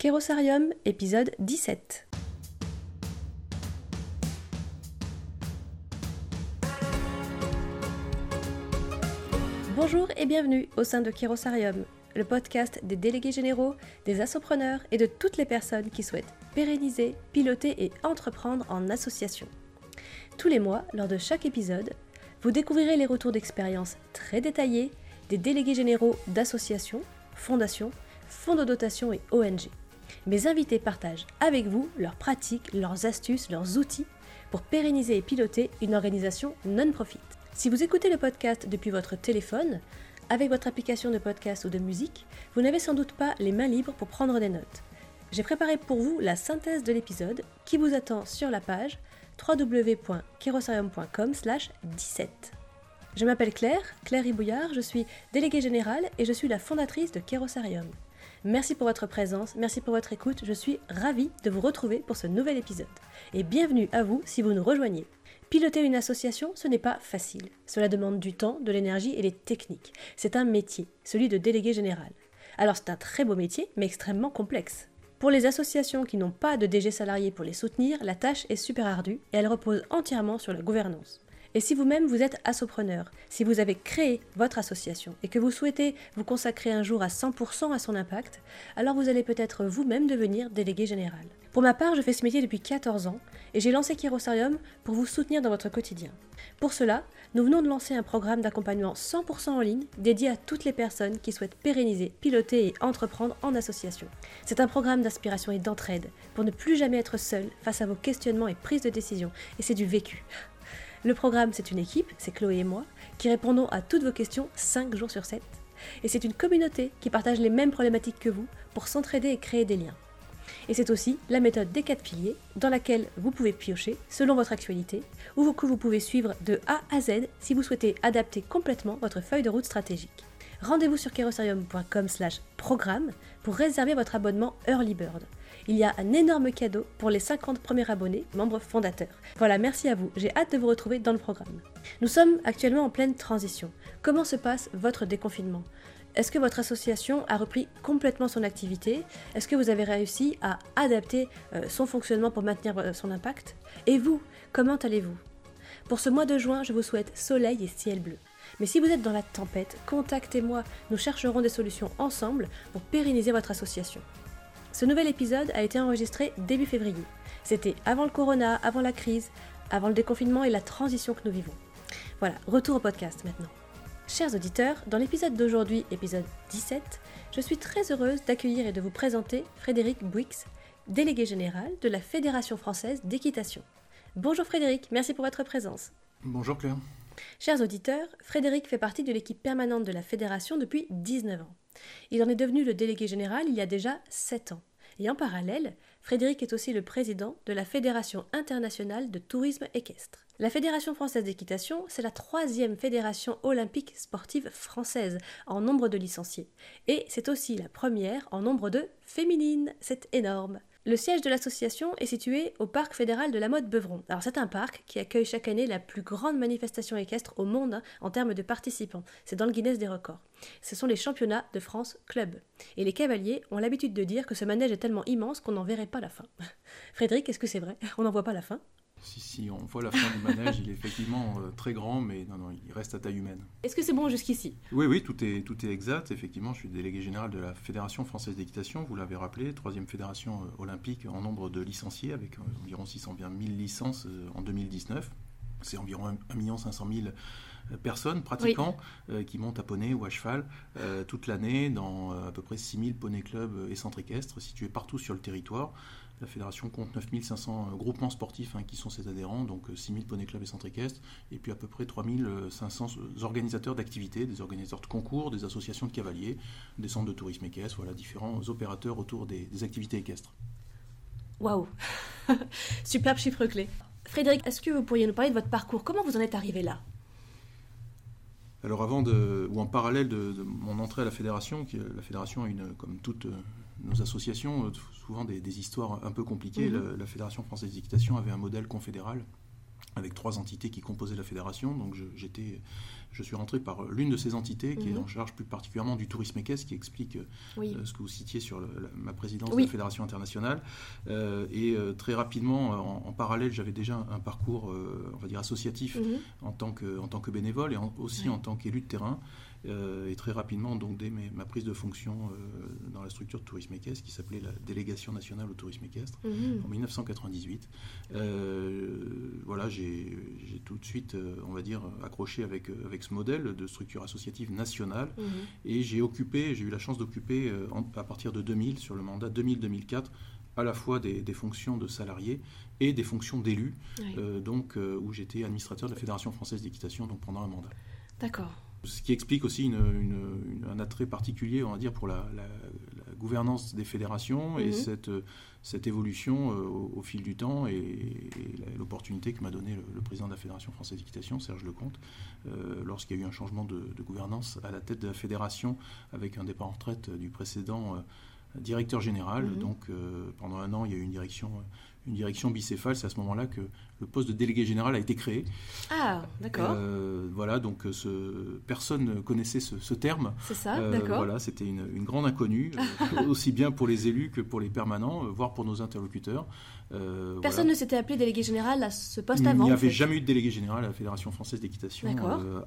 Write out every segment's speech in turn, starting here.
Kérosarium, épisode 17. Bonjour et bienvenue au sein de Kérosarium, le podcast des délégués généraux, des assopreneurs et de toutes les personnes qui souhaitent pérenniser, piloter et entreprendre en association. Tous les mois, lors de chaque épisode, vous découvrirez les retours d'expérience très détaillés des délégués généraux d'associations, fondations, fonds de dotation et ONG. Mes invités partagent avec vous leurs pratiques, leurs astuces, leurs outils pour pérenniser et piloter une organisation non-profit. Si vous écoutez le podcast depuis votre téléphone, avec votre application de podcast ou de musique, vous n'avez sans doute pas les mains libres pour prendre des notes. J'ai préparé pour vous la synthèse de l'épisode qui vous attend sur la page www.kerosarium.com/17. Je m'appelle Claire, Claire Ribouillard, je suis déléguée générale et je suis la fondatrice de Kerosarium. Merci pour votre présence, merci pour votre écoute, je suis ravie de vous retrouver pour ce nouvel épisode. Et bienvenue à vous si vous nous rejoignez. Piloter une association, ce n'est pas facile. Cela demande du temps, de l'énergie et des techniques. C'est un métier, celui de délégué général. Alors c'est un très beau métier, mais extrêmement complexe. Pour les associations qui n'ont pas de DG salarié pour les soutenir, la tâche est super ardue et elle repose entièrement sur la gouvernance. Et si vous-même vous êtes assopreneur, si vous avez créé votre association et que vous souhaitez vous consacrer un jour à 100% à son impact, alors vous allez peut-être vous-même devenir délégué général. Pour ma part, je fais ce métier depuis 14 ans et j'ai lancé Kirosarium pour vous soutenir dans votre quotidien. Pour cela, nous venons de lancer un programme d'accompagnement 100% en ligne dédié à toutes les personnes qui souhaitent pérenniser, piloter et entreprendre en association. C'est un programme d'inspiration et d'entraide pour ne plus jamais être seul face à vos questionnements et prises de décision et c'est du vécu. Le programme, c'est une équipe, c'est Chloé et moi, qui répondons à toutes vos questions 5 jours sur 7. Et c'est une communauté qui partage les mêmes problématiques que vous pour s'entraider et créer des liens. Et c'est aussi la méthode des 4 piliers dans laquelle vous pouvez piocher selon votre actualité ou que vous pouvez suivre de A à Z si vous souhaitez adapter complètement votre feuille de route stratégique. Rendez-vous sur kerosarium.com slash programme pour réserver votre abonnement Early Bird il y a un énorme cadeau pour les 50 premiers abonnés, membres fondateurs. Voilà, merci à vous. J'ai hâte de vous retrouver dans le programme. Nous sommes actuellement en pleine transition. Comment se passe votre déconfinement? Est-ce que votre association a repris complètement son activité? Est-ce que vous avez réussi à adapter euh, son fonctionnement pour maintenir euh, son impact? Et vous, comment allez-vous? Pour ce mois de juin, je vous souhaite soleil et ciel bleu. Mais si vous êtes dans la tempête, contactez-moi, nous chercherons des solutions ensemble pour pérenniser votre association. Ce nouvel épisode a été enregistré début février. C'était avant le corona, avant la crise, avant le déconfinement et la transition que nous vivons. Voilà, retour au podcast maintenant. Chers auditeurs, dans l'épisode d'aujourd'hui, épisode 17, je suis très heureuse d'accueillir et de vous présenter Frédéric Bouix, délégué général de la Fédération française d'équitation. Bonjour Frédéric, merci pour votre présence. Bonjour Claire. Chers auditeurs, Frédéric fait partie de l'équipe permanente de la Fédération depuis 19 ans. Il en est devenu le délégué général il y a déjà 7 ans. Et en parallèle, Frédéric est aussi le président de la Fédération internationale de tourisme équestre. La Fédération française d'équitation, c'est la troisième fédération olympique sportive française en nombre de licenciés. Et c'est aussi la première en nombre de féminines. C'est énorme. Le siège de l'association est situé au Parc fédéral de la Mode Beuvron. Alors c'est un parc qui accueille chaque année la plus grande manifestation équestre au monde hein, en termes de participants. C'est dans le Guinness des records. Ce sont les championnats de France Club. Et les cavaliers ont l'habitude de dire que ce manège est tellement immense qu'on n'en verrait pas la fin. Frédéric, est-ce que c'est vrai? On n'en voit pas la fin? Si, si, on voit la fin du manège, il est effectivement euh, très grand, mais non, non, il reste à taille humaine. Est-ce que c'est bon jusqu'ici? Oui, oui, tout est, tout est exact. Effectivement, je suis délégué général de la Fédération française d'équitation, vous l'avez rappelé, troisième fédération euh, olympique en nombre de licenciés, avec euh, environ 600 000 licences en 2019. C'est environ 1 500 000 personnes, pratiquants, qui montent à poney ou à cheval toute l'année dans à peu près 6000 poney clubs et centres équestres situés partout sur le territoire. La fédération compte 9500 euh, groupements sportifs hein, qui sont ses adhérents, donc 6000 euh, poney clubs et centres équestres, et puis à peu près 3500 euh, organisateurs d'activités, des organisateurs de concours, des associations de cavaliers, des centres de tourisme équestre, voilà, différents opérateurs autour des, activités équestres. Waouh Superbe chiffre clé. Frédéric, est-ce que vous pourriez nous parler de votre parcours? Comment vous en êtes arrivé là? Alors avant de, ou en parallèle de, mon entrée à la fédération, qui, la fédération a une, comme toutes nos associations, euh, souvent des, histoires un peu compliquées. Mhm. La, Fédération française d'équitation avait un modèle confédéral avec trois entités qui composaient la fédération. Donc j'étais je suis rentré par l'une de ces entités qui est mhm. en charge plus particulièrement du tourisme équestre, qui explique ce que vous citiez sur ma présidence de la Fédération internationale. et très rapidement, en, parallèle, j'avais déjà un, parcours, on va dire, associatif mhm. en, tant que, en tant que bénévole et aussi en tant qu'élu de terrain. Euh, et très rapidement, donc dès ma prise de fonction euh, dans la structure de tourisme équestre qui s'appelait la Délégation nationale au tourisme équestre mhm. en 1998. Euh, voilà, j'ai tout de suite, on va dire, accroché avec, avec ce modèle de structure associative nationale mhm. et j'ai occupé, j'ai eu la chance d'occuper à partir de 2000 sur le mandat 2000-2004 à la fois des, fonctions de salariés et des fonctions d'élus, donc où j'étais administrateur de la Fédération française d'équitation donc pendant un mandat. D'accord. Ce qui explique aussi un attrait particulier, on va dire, pour la, gouvernance des fédérations et mhm. cette, cette évolution euh, au, fil du temps et, l'opportunité que m'a donné le, président de la Fédération française d'équitation, Serge Lecomte, euh, lorsqu'il y a eu un changement de, gouvernance à la tête de la fédération avec un départ en retraite du précédent euh, directeur général. Mhm. Donc pendant un an, il y a eu une direction une direction bicéphale. C'est à ce moment-là que le poste de délégué général a été créé. Ah, d'accord. Euh, voilà, donc euh, ce, personne ne connaissait ce, terme. C'est ça, euh, d'accord. Voilà, c'était une, grande inconnue, aussi bien pour les élus que pour les permanents, voire pour nos interlocuteurs. Personne ne s'était appelé délégué général à ce poste avant Il n'y avait jamais eu de délégué général à la Fédération française d'équitation.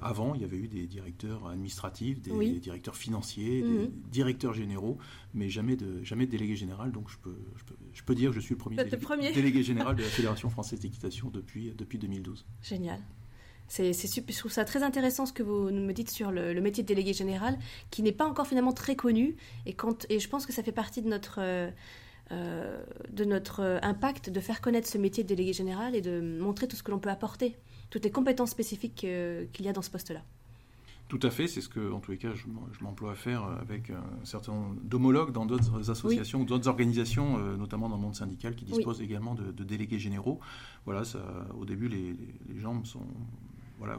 avant, il y avait eu des directeurs administratifs, des, directeurs financiers, des mhm. directeurs généraux, mais jamais de, jamais de délégué général. Donc je peux, je peux, dire que je suis le premier, délégué, le premier. délégué général de la Fédération française d'équitation depuis, depuis 2012. Génial. C'est, je trouve ça très intéressant ce que vous me dites sur le, métier de délégué général, qui n'est pas encore finalement très connu. Et, quand, et je pense que ça fait partie de notre, euh, de notre impact de faire connaître ce métier de délégué général et de montrer tout ce que l'on peut apporter, toutes les compétences spécifiques euh, qu'il y a dans ce poste-là. Tout à fait, c'est ce que, en tous les cas, je, m'emploie à faire avec un certain nombre d'homologues dans d'autres associations ou d'autres organisations, euh, notamment dans le monde syndical, qui disposent également de, délégués généraux. Voilà, ça, au début, les, les gens sont, voilà,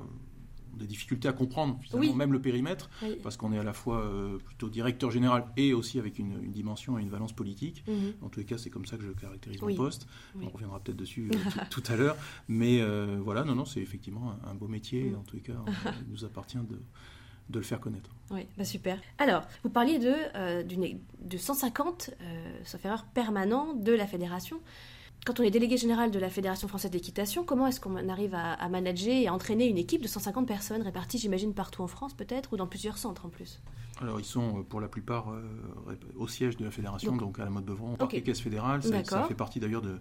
des difficultés à comprendre finalement même le périmètre, parce qu'on est à la fois euh, plutôt directeur général et aussi avec une, dimension et une valence politique. Mhm. En tous les cas, c'est comme ça que je caractérise mon poste. On reviendra peut-être dessus euh, tout, à l'heure. Mais euh, voilà, non, non, c'est effectivement un, beau métier. Mhm. En tous les cas, il nous appartient de de le faire connaître. Oui, bah super. Alors, vous parliez de, de 150, sauf erreur, permanents de la fédération quand on est délégué général de la Fédération française d'équitation, comment est-ce qu'on arrive à, manager et à entraîner une équipe de 150 personnes réparties, j'imagine, partout en France peut-être, ou dans plusieurs centres en plus Alors, ils sont euh, pour la plupart euh, au siège de la Fédération, donc, à la mode Beuvron, au parc Caisse fédérale. ça, fait partie d'ailleurs de,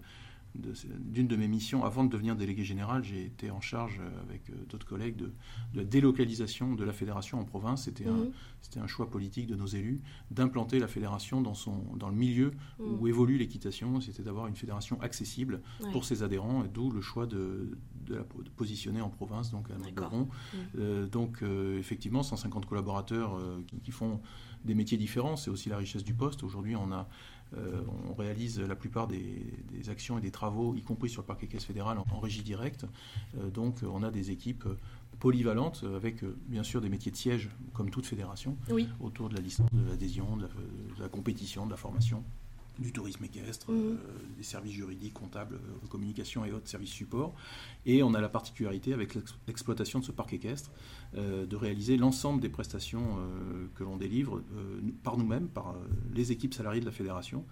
d'une de, mes missions, avant de devenir délégué général, j'ai été en charge euh, avec euh, d'autres collègues de, la délocalisation de la fédération en province. C'était un, mhm. un, choix politique de nos élus d'implanter la fédération dans, son, dans le milieu mhm. où évolue l'équitation. C'était d'avoir une fédération accessible pour ses adhérents, d'où le choix de, de, la, positionner en province, donc à Montberon. Mhm. Euh, donc effectivement, 150 collaborateurs qui, font des métiers différents, c'est aussi la richesse du poste. Aujourd'hui, on a euh, on réalise la plupart des, actions et des travaux, y compris sur le parquet caisse fédéral, en, régie directe. Euh, donc on a des équipes polyvalentes avec euh, bien sûr des métiers de siège, comme toute fédération, autour de la licence, de l'adhésion, de, la compétition, de la formation du tourisme équestre, mmh. euh, des services juridiques, comptables, euh, communication et autres services support. Et on a la particularité avec l'exploitation de ce parc équestre euh, de réaliser l'ensemble des prestations que l'on délivre par nous-mêmes, par les équipes salariées de la fédération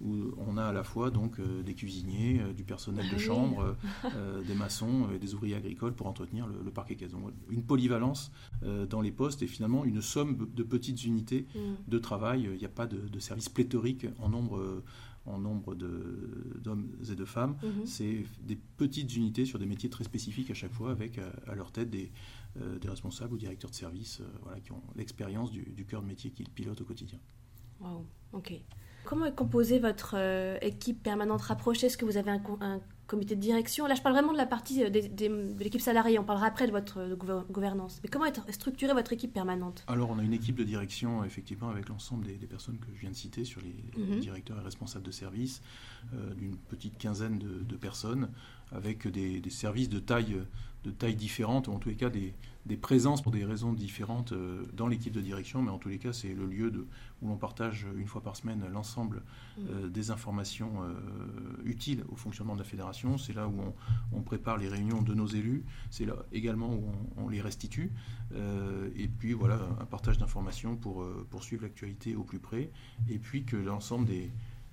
où on a à la fois donc euh, des cuisiniers, euh, du personnel de ah chambre, euh, des maçons, des ouvriers agricoles pour entretenir le, parc équestre. une polyvalence dans les postes et finalement une somme de petites unités mm. de travail. Il n'y a pas de, service pléthorique en nombre en nombre d'hommes et de femmes. Mm-hmm. C'est des petites unités sur des métiers très spécifiques à chaque fois, avec à, leur tête des, des, responsables ou directeurs de service voilà, qui ont l'expérience du, du cœur de métier qu'ils pilotent au quotidien. Wow, ok. Comment est composée votre euh, équipe permanente rapprochée? Est-ce que vous avez un, comité de direction? Là, je parle vraiment de la partie euh, de l'équipe salariée. On parlera après de votre euh, gouvernance. Mais comment est structurée votre équipe permanente? Alors, on a une équipe de direction, effectivement, avec l'ensemble des, personnes que je viens de citer sur les, mhm. directeurs et responsables de services, d'une petite quinzaine de, personnes, avec des, services de taille de tailles différentes, ou en tous les cas des, des présences pour des raisons différentes euh, dans l'équipe de direction, mais en tous les cas, c'est le lieu de, où l'on partage une fois par semaine l'ensemble euh, mm. des informations euh, utiles au fonctionnement de la fédération. C'est là où on, prépare les réunions de nos élus, c'est là également où on, les restitue. et puis voilà, un partage d'informations pour poursuivre l'actualité au plus près. Et puis que l'ensemble des,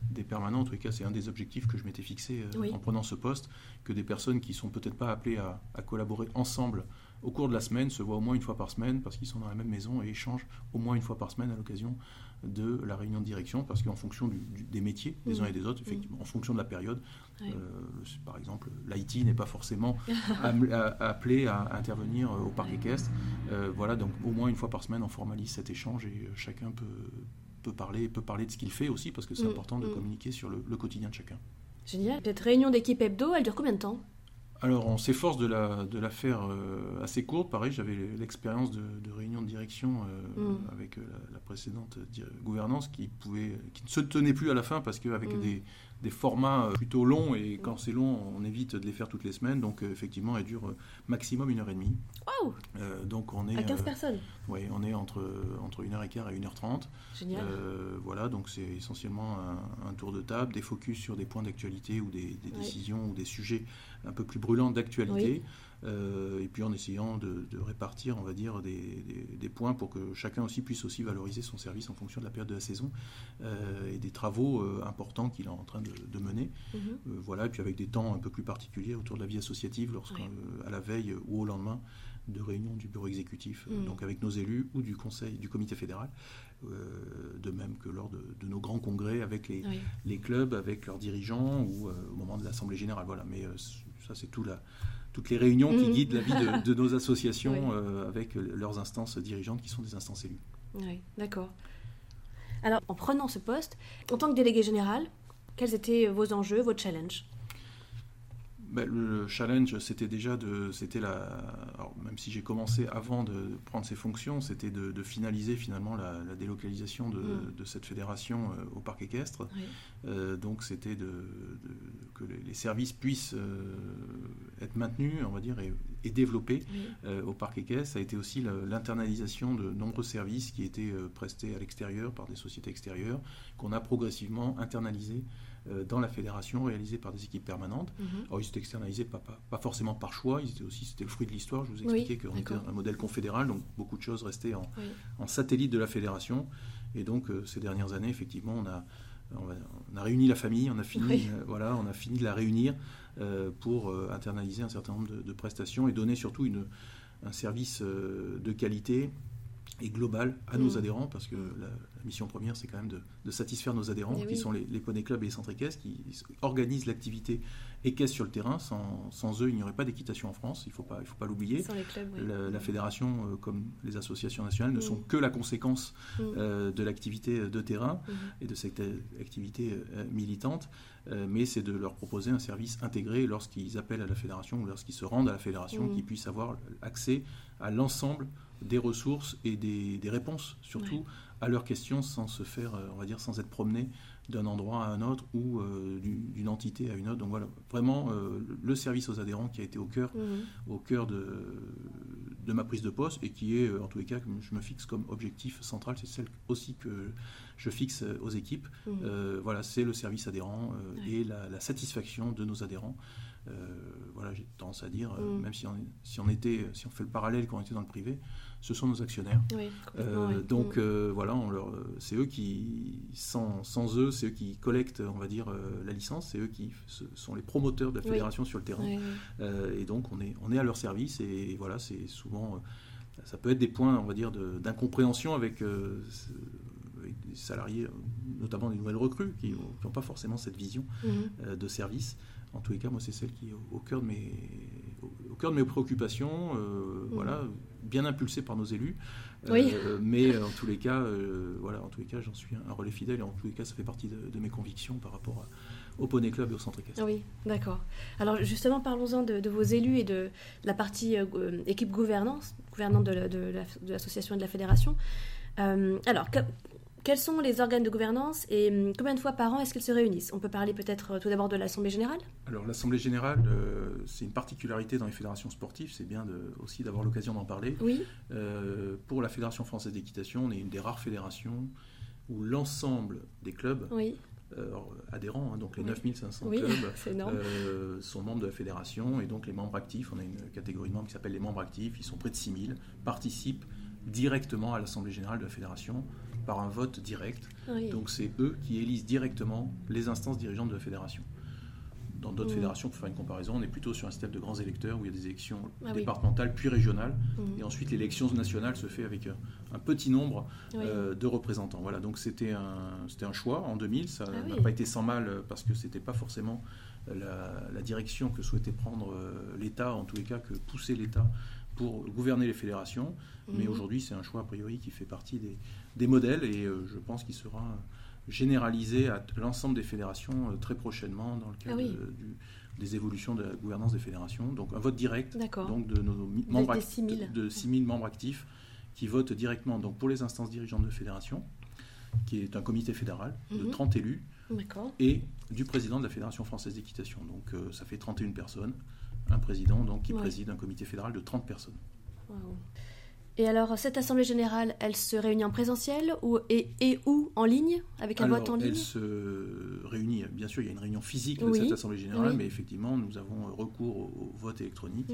des permanents, en tous les cas, c'est un des objectifs que je m'étais fixé en prenant ce poste, que des personnes qui sont peut-être pas appelées à, à collaborer ensemble au cours de la semaine, se voient au moins une fois par semaine parce qu'ils sont dans la même maison et échangent au moins une fois par semaine à l'occasion de la réunion de direction parce qu'en fonction des métiers des uns et des autres, effectivement, en fonction de la période, euh, par exemple, l'IT n'est pas forcément appelé à intervenir au parc équestre. Euh, voilà, donc au moins une fois par semaine, on formalise cet échange et euh, chacun peut, peut, parler, peut parler de ce qu'il fait aussi parce que c'est mm, important de mm. communiquer sur le, le quotidien de chacun. Génial. Cette réunion d'équipe hebdo, elle dure combien de temps? Alors, on s'efforce de la, de la faire euh, assez courte. Pareil, j'avais l'expérience de, réunion de direction euh, mm. avec euh, la, précédente gouvernance qui, pouvait, qui ne se tenait plus à la fin parce qu'avec mm. des, des formats plutôt longs et quand c'est long, on évite de les faire toutes les semaines. Donc euh, effectivement, elle dure euh, maximum une heure et demie. Waouh euh, Donc on est à 15 personnes. Oui, on est entre entre une heure et quart et une heure trente. Génial. voilà, donc c'est essentiellement un, tour de table, des focus sur des points d'actualité ou des, décisions ou des sujets un peu plus brûlants d'actualité. Euh, et puis en essayant de, répartir, on va dire, des, points pour que chacun aussi puisse aussi valoriser son service en fonction de la période de la saison euh, et des travaux euh, importants qu'il est en train de, mener. Mhm. voilà, et puis avec des temps un peu plus particuliers autour de la vie associative, lorsqu'à à la veille ou au lendemain de réunion du bureau exécutif, mhm. donc avec nos élus ou du conseil, du comité fédéral, de même que lors de, nos grands congrès avec les, les, clubs, avec leurs dirigeants ou au moment de l'assemblée générale. Voilà, mais ça c'est tout là toutes les réunions qui mm. guident la vie de, nos associations euh, avec leurs instances dirigeantes qui sont des instances élues. Oui, d'accord. Alors, en prenant ce poste, en tant que délégué général, quels étaient vos enjeux, vos challenges? Ben, le challenge, c'était déjà de, c'était la, même si j'ai commencé avant de prendre ces fonctions, c'était de, finaliser finalement la, délocalisation de, mm. cette fédération euh, au parc équestre. Euh, donc c'était de, que les, services puissent euh, être maintenus, on va dire, et, développés au parc équestre. Ça a été aussi l'internalisation de nombreux services qui étaient prestés à l'extérieur par des sociétés extérieures, qu'on a progressivement internalisés dans la fédération réalisée par des équipes permanentes. Mhm. Alors ils étaient externalisés pas, pas, forcément par choix, ils étaient aussi c'était le fruit de l'histoire. Je vous expliquais qu'on était un modèle confédéral, donc beaucoup de choses restaient en, en satellite de la fédération. Et donc euh, ces dernières années, effectivement, on a, on a, réuni la famille, on a fini, euh, voilà, on a fini de la réunir pour internaliser un certain nombre de, prestations et donner surtout une, un service de qualité et global à nos mm. adhérents, parce que la, mission première, c'est quand même de, satisfaire nos adhérents, eh qui sont les, les poney clubs et les centres équestres, qui organisent l'activité équestre sur le terrain. Sans, sans eux, il n'y aurait pas d'équitation en France, il ne faut pas, il faut pas l'oublier. La, fédération, euh, comme les associations nationales, ne mm. sont que la conséquence mm. euh, de l'activité de terrain et de cette euh, activité militante, mais c'est de leur proposer un service intégré lorsqu'ils appellent à la fédération ou lorsqu'ils se rendent à la fédération, qu'ils puissent avoir accès à l'ensemble des ressources et des, réponses, surtout à leurs questions, sans se faire, euh, on va dire, sans être promené d'un endroit à un autre ou euh, d'une entité à une autre. Donc voilà, vraiment euh, le service aux adhérents qui a été au cœur, mmh. au cœur de, de ma prise de poste et qui est, en tous les cas, que je me fixe comme objectif central, c'est celle aussi que je fixe aux équipes. Mmh. voilà, c'est le service adhérent et la, la, satisfaction de nos adhérents. Voilà, j'ai tendance à dire, mmh. même si on, si on était, si on fait le parallèle quand on était dans le privé, ce sont nos actionnaires. Euh, donc mm. euh, voilà, c'est eux qui, sans, sans eux, c'est eux qui collectent, on va dire, euh, la licence, c'est eux qui sont les promoteurs de la fédération sur le terrain. et donc on est, on est à leur service et voilà, c'est souvent, ça peut être des points, on va dire, d'incompréhension avec, des salariés, notamment des nouvelles recrues, qui n'ont pas forcément cette vision mm. de service. En tous les cas, moi, c'est celle qui est au, cœur de mes, au, cœur de mes préoccupations. Mm. Voilà bien impulsé par nos élus. Euh, mais euh, en tous les cas, euh, voilà, en tous les cas, j'en suis un relais fidèle et en tous les cas, ça fait partie de, mes convictions par rapport au Poney Club et au Centre Équestre. Oui, d'accord. Alors justement, parlons-en de, vos élus et de la partie équipe gouvernance, gouvernante de, l'association et de la fédération. alors, quels sont les organes de gouvernance et hum, combien de fois par an est-ce qu'ils se réunissent? On peut parler peut-être euh, tout d'abord de l'Assemblée générale? Alors l'Assemblée générale, euh, c'est une particularité dans les fédérations sportives, c'est bien aussi d'avoir l'occasion d'en parler. Oui. pour la Fédération française d'équitation, on est une des rares fédérations où l'ensemble des clubs oui. adhérents, hein, donc les 9500 clubs, sont membres de la fédération et donc les membres actifs, on a une catégorie de membres qui s'appelle les membres actifs, ils sont près de 6000, participent directement à l'Assemblée générale de la fédération par un vote direct. Donc c'est eux qui élisent directement les instances dirigeantes de la fédération. Dans d'autres mmh. fédérations, pour faire une comparaison, on est plutôt sur un système de grands électeurs où il y a des élections ah départementales puis régionales. Mmh. Et ensuite, l'élection nationale se fait avec un, petit nombre euh, de représentants. Voilà, donc c'était un, choix en 2000. Ça ah n'a pas été sans mal parce que c'était pas forcément la, direction que souhaitait prendre euh, l'État, en tous les cas que pousser l'État pour gouverner les fédérations. Mais mmh. aujourd'hui, c'est un choix a priori qui fait partie des, des modèles et euh, je pense qu'il sera généralisé à l'ensemble des fédérations euh, très prochainement dans le cadre ah des évolutions de la gouvernance des fédérations. Donc un vote direct donc de nos membres de 6 000 membres actifs qui votent directement donc pour les instances dirigeantes de fédération, qui est un comité fédéral de 30 mhm. élus, et du président de la Fédération française d'équitation. Donc euh, ça fait 31 personnes, un président donc qui préside un comité fédéral de 30 personnes. Et alors, cette assemblée générale, elle se réunit en présentiel ou, et, et ou en ligne, avec un vote en ligne Elle se réunit, bien sûr, il y a une réunion physique de cette assemblée générale, mais effectivement, nous avons recours au, vote électronique,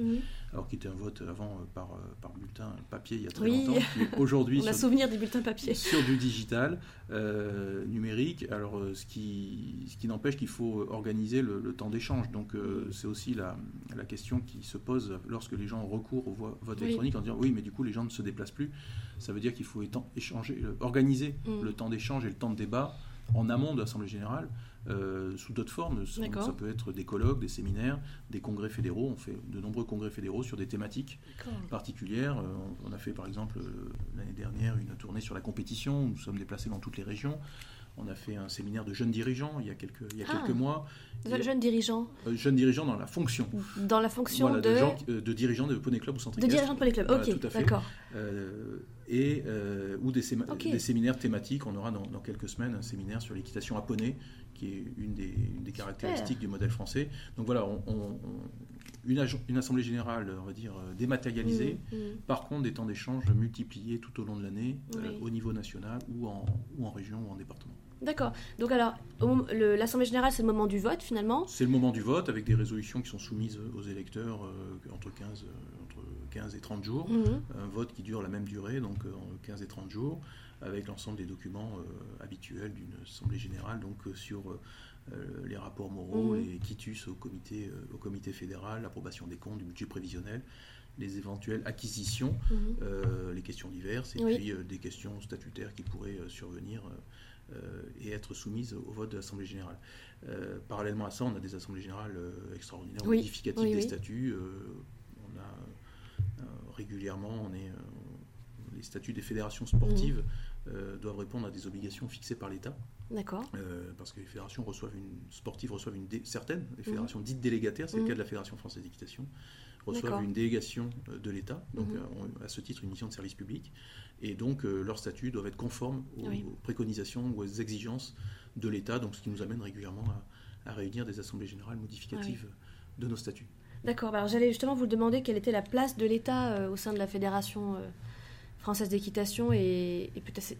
alors qui était un vote avant euh, par, euh, par bulletin papier il y a très longtemps, aujourd'hui. On a souvenir des bulletins papier. Sur du digital, euh, numérique. Alors, ce qui, ce qui n'empêche qu'il faut organiser le, temps d'échange. Donc, c'est aussi la, la, question qui se pose lorsque les gens ont recours au vote électronique en disant oui, mais du coup, les gens se déplace plus. Ça veut dire qu'il faut échanger, euh, organiser mm. le temps d'échange et le temps de débat en amont de l'Assemblée générale euh, sous d'autres formes. Ça, peut être des colloques, des séminaires, des congrès fédéraux. On fait de nombreux congrès fédéraux sur des thématiques particulières. Euh, on a fait par exemple l'année dernière une tournée sur la compétition. Nous sommes déplacés dans toutes les régions. On a fait un séminaire de jeunes dirigeants il y a quelques, il y a ah. quelques mois. Jeunes dirigeants euh, Jeunes dirigeants dans la fonction. Dans la fonction de... De, euh, de, dirigeants de Poney Club ou Centre De dirigeants de Poney Club, ok, d'accord. Euh, et, ou des, des, séminaires thématiques. On aura dans, quelques semaines un séminaire sur l'équitation à poney, qui est une des, des caractéristiques du modèle français. Donc voilà, on, une, une, assemblée générale, on va dire, dématérialisée. Mmh, mmh. Par contre, des temps d'échange multipliés tout au long de l'année, au niveau national ou en, ou en région ou en département. D'accord. Donc alors, l'Assemblée générale, c'est le moment du vote finalement? C'est le moment du vote avec des résolutions qui sont soumises aux électeurs euh, entre, 15, euh, entre 15 et 30 jours. Mhm. Un vote qui dure la même durée, donc 15 euh, et 30 jours, avec l'ensemble des documents habituels d'une Assemblée générale, donc sur les rapports moraux, mhm. les quitus au comité, au comité fédéral, l'approbation des comptes, du budget prévisionnel les éventuelles acquisitions, mhm. les questions diverses, et puis des questions statutaires qui pourraient survenir euh, et être soumise au vote de l'Assemblée générale. Euh, parallèlement à ça, on a des assemblées générales euh, extraordinaires, modificatives des statuts. on a régulièrement, on est, les statuts des fédérations sportives mhm. doivent répondre à des obligations fixées par l'État. D'accord. parce que les fédérations reçoivent une, sportives reçoivent une certaines, les fédérations mhm. dites délégataires, c'est le mhm. cas de la Fédération française d'équitation, reçoivent une délégation de l'État, donc à ce titre une mission de service public, et donc euh, leurs statuts doivent être conformes aux, préconisations ou aux exigences de l'État, donc ce qui nous amène régulièrement à, réunir des assemblées générales modificatives de nos statuts. D'accord, alors j'allais justement vous demander quelle était la place de l'État euh, au sein de la Fédération euh, française d'équitation et, peut-être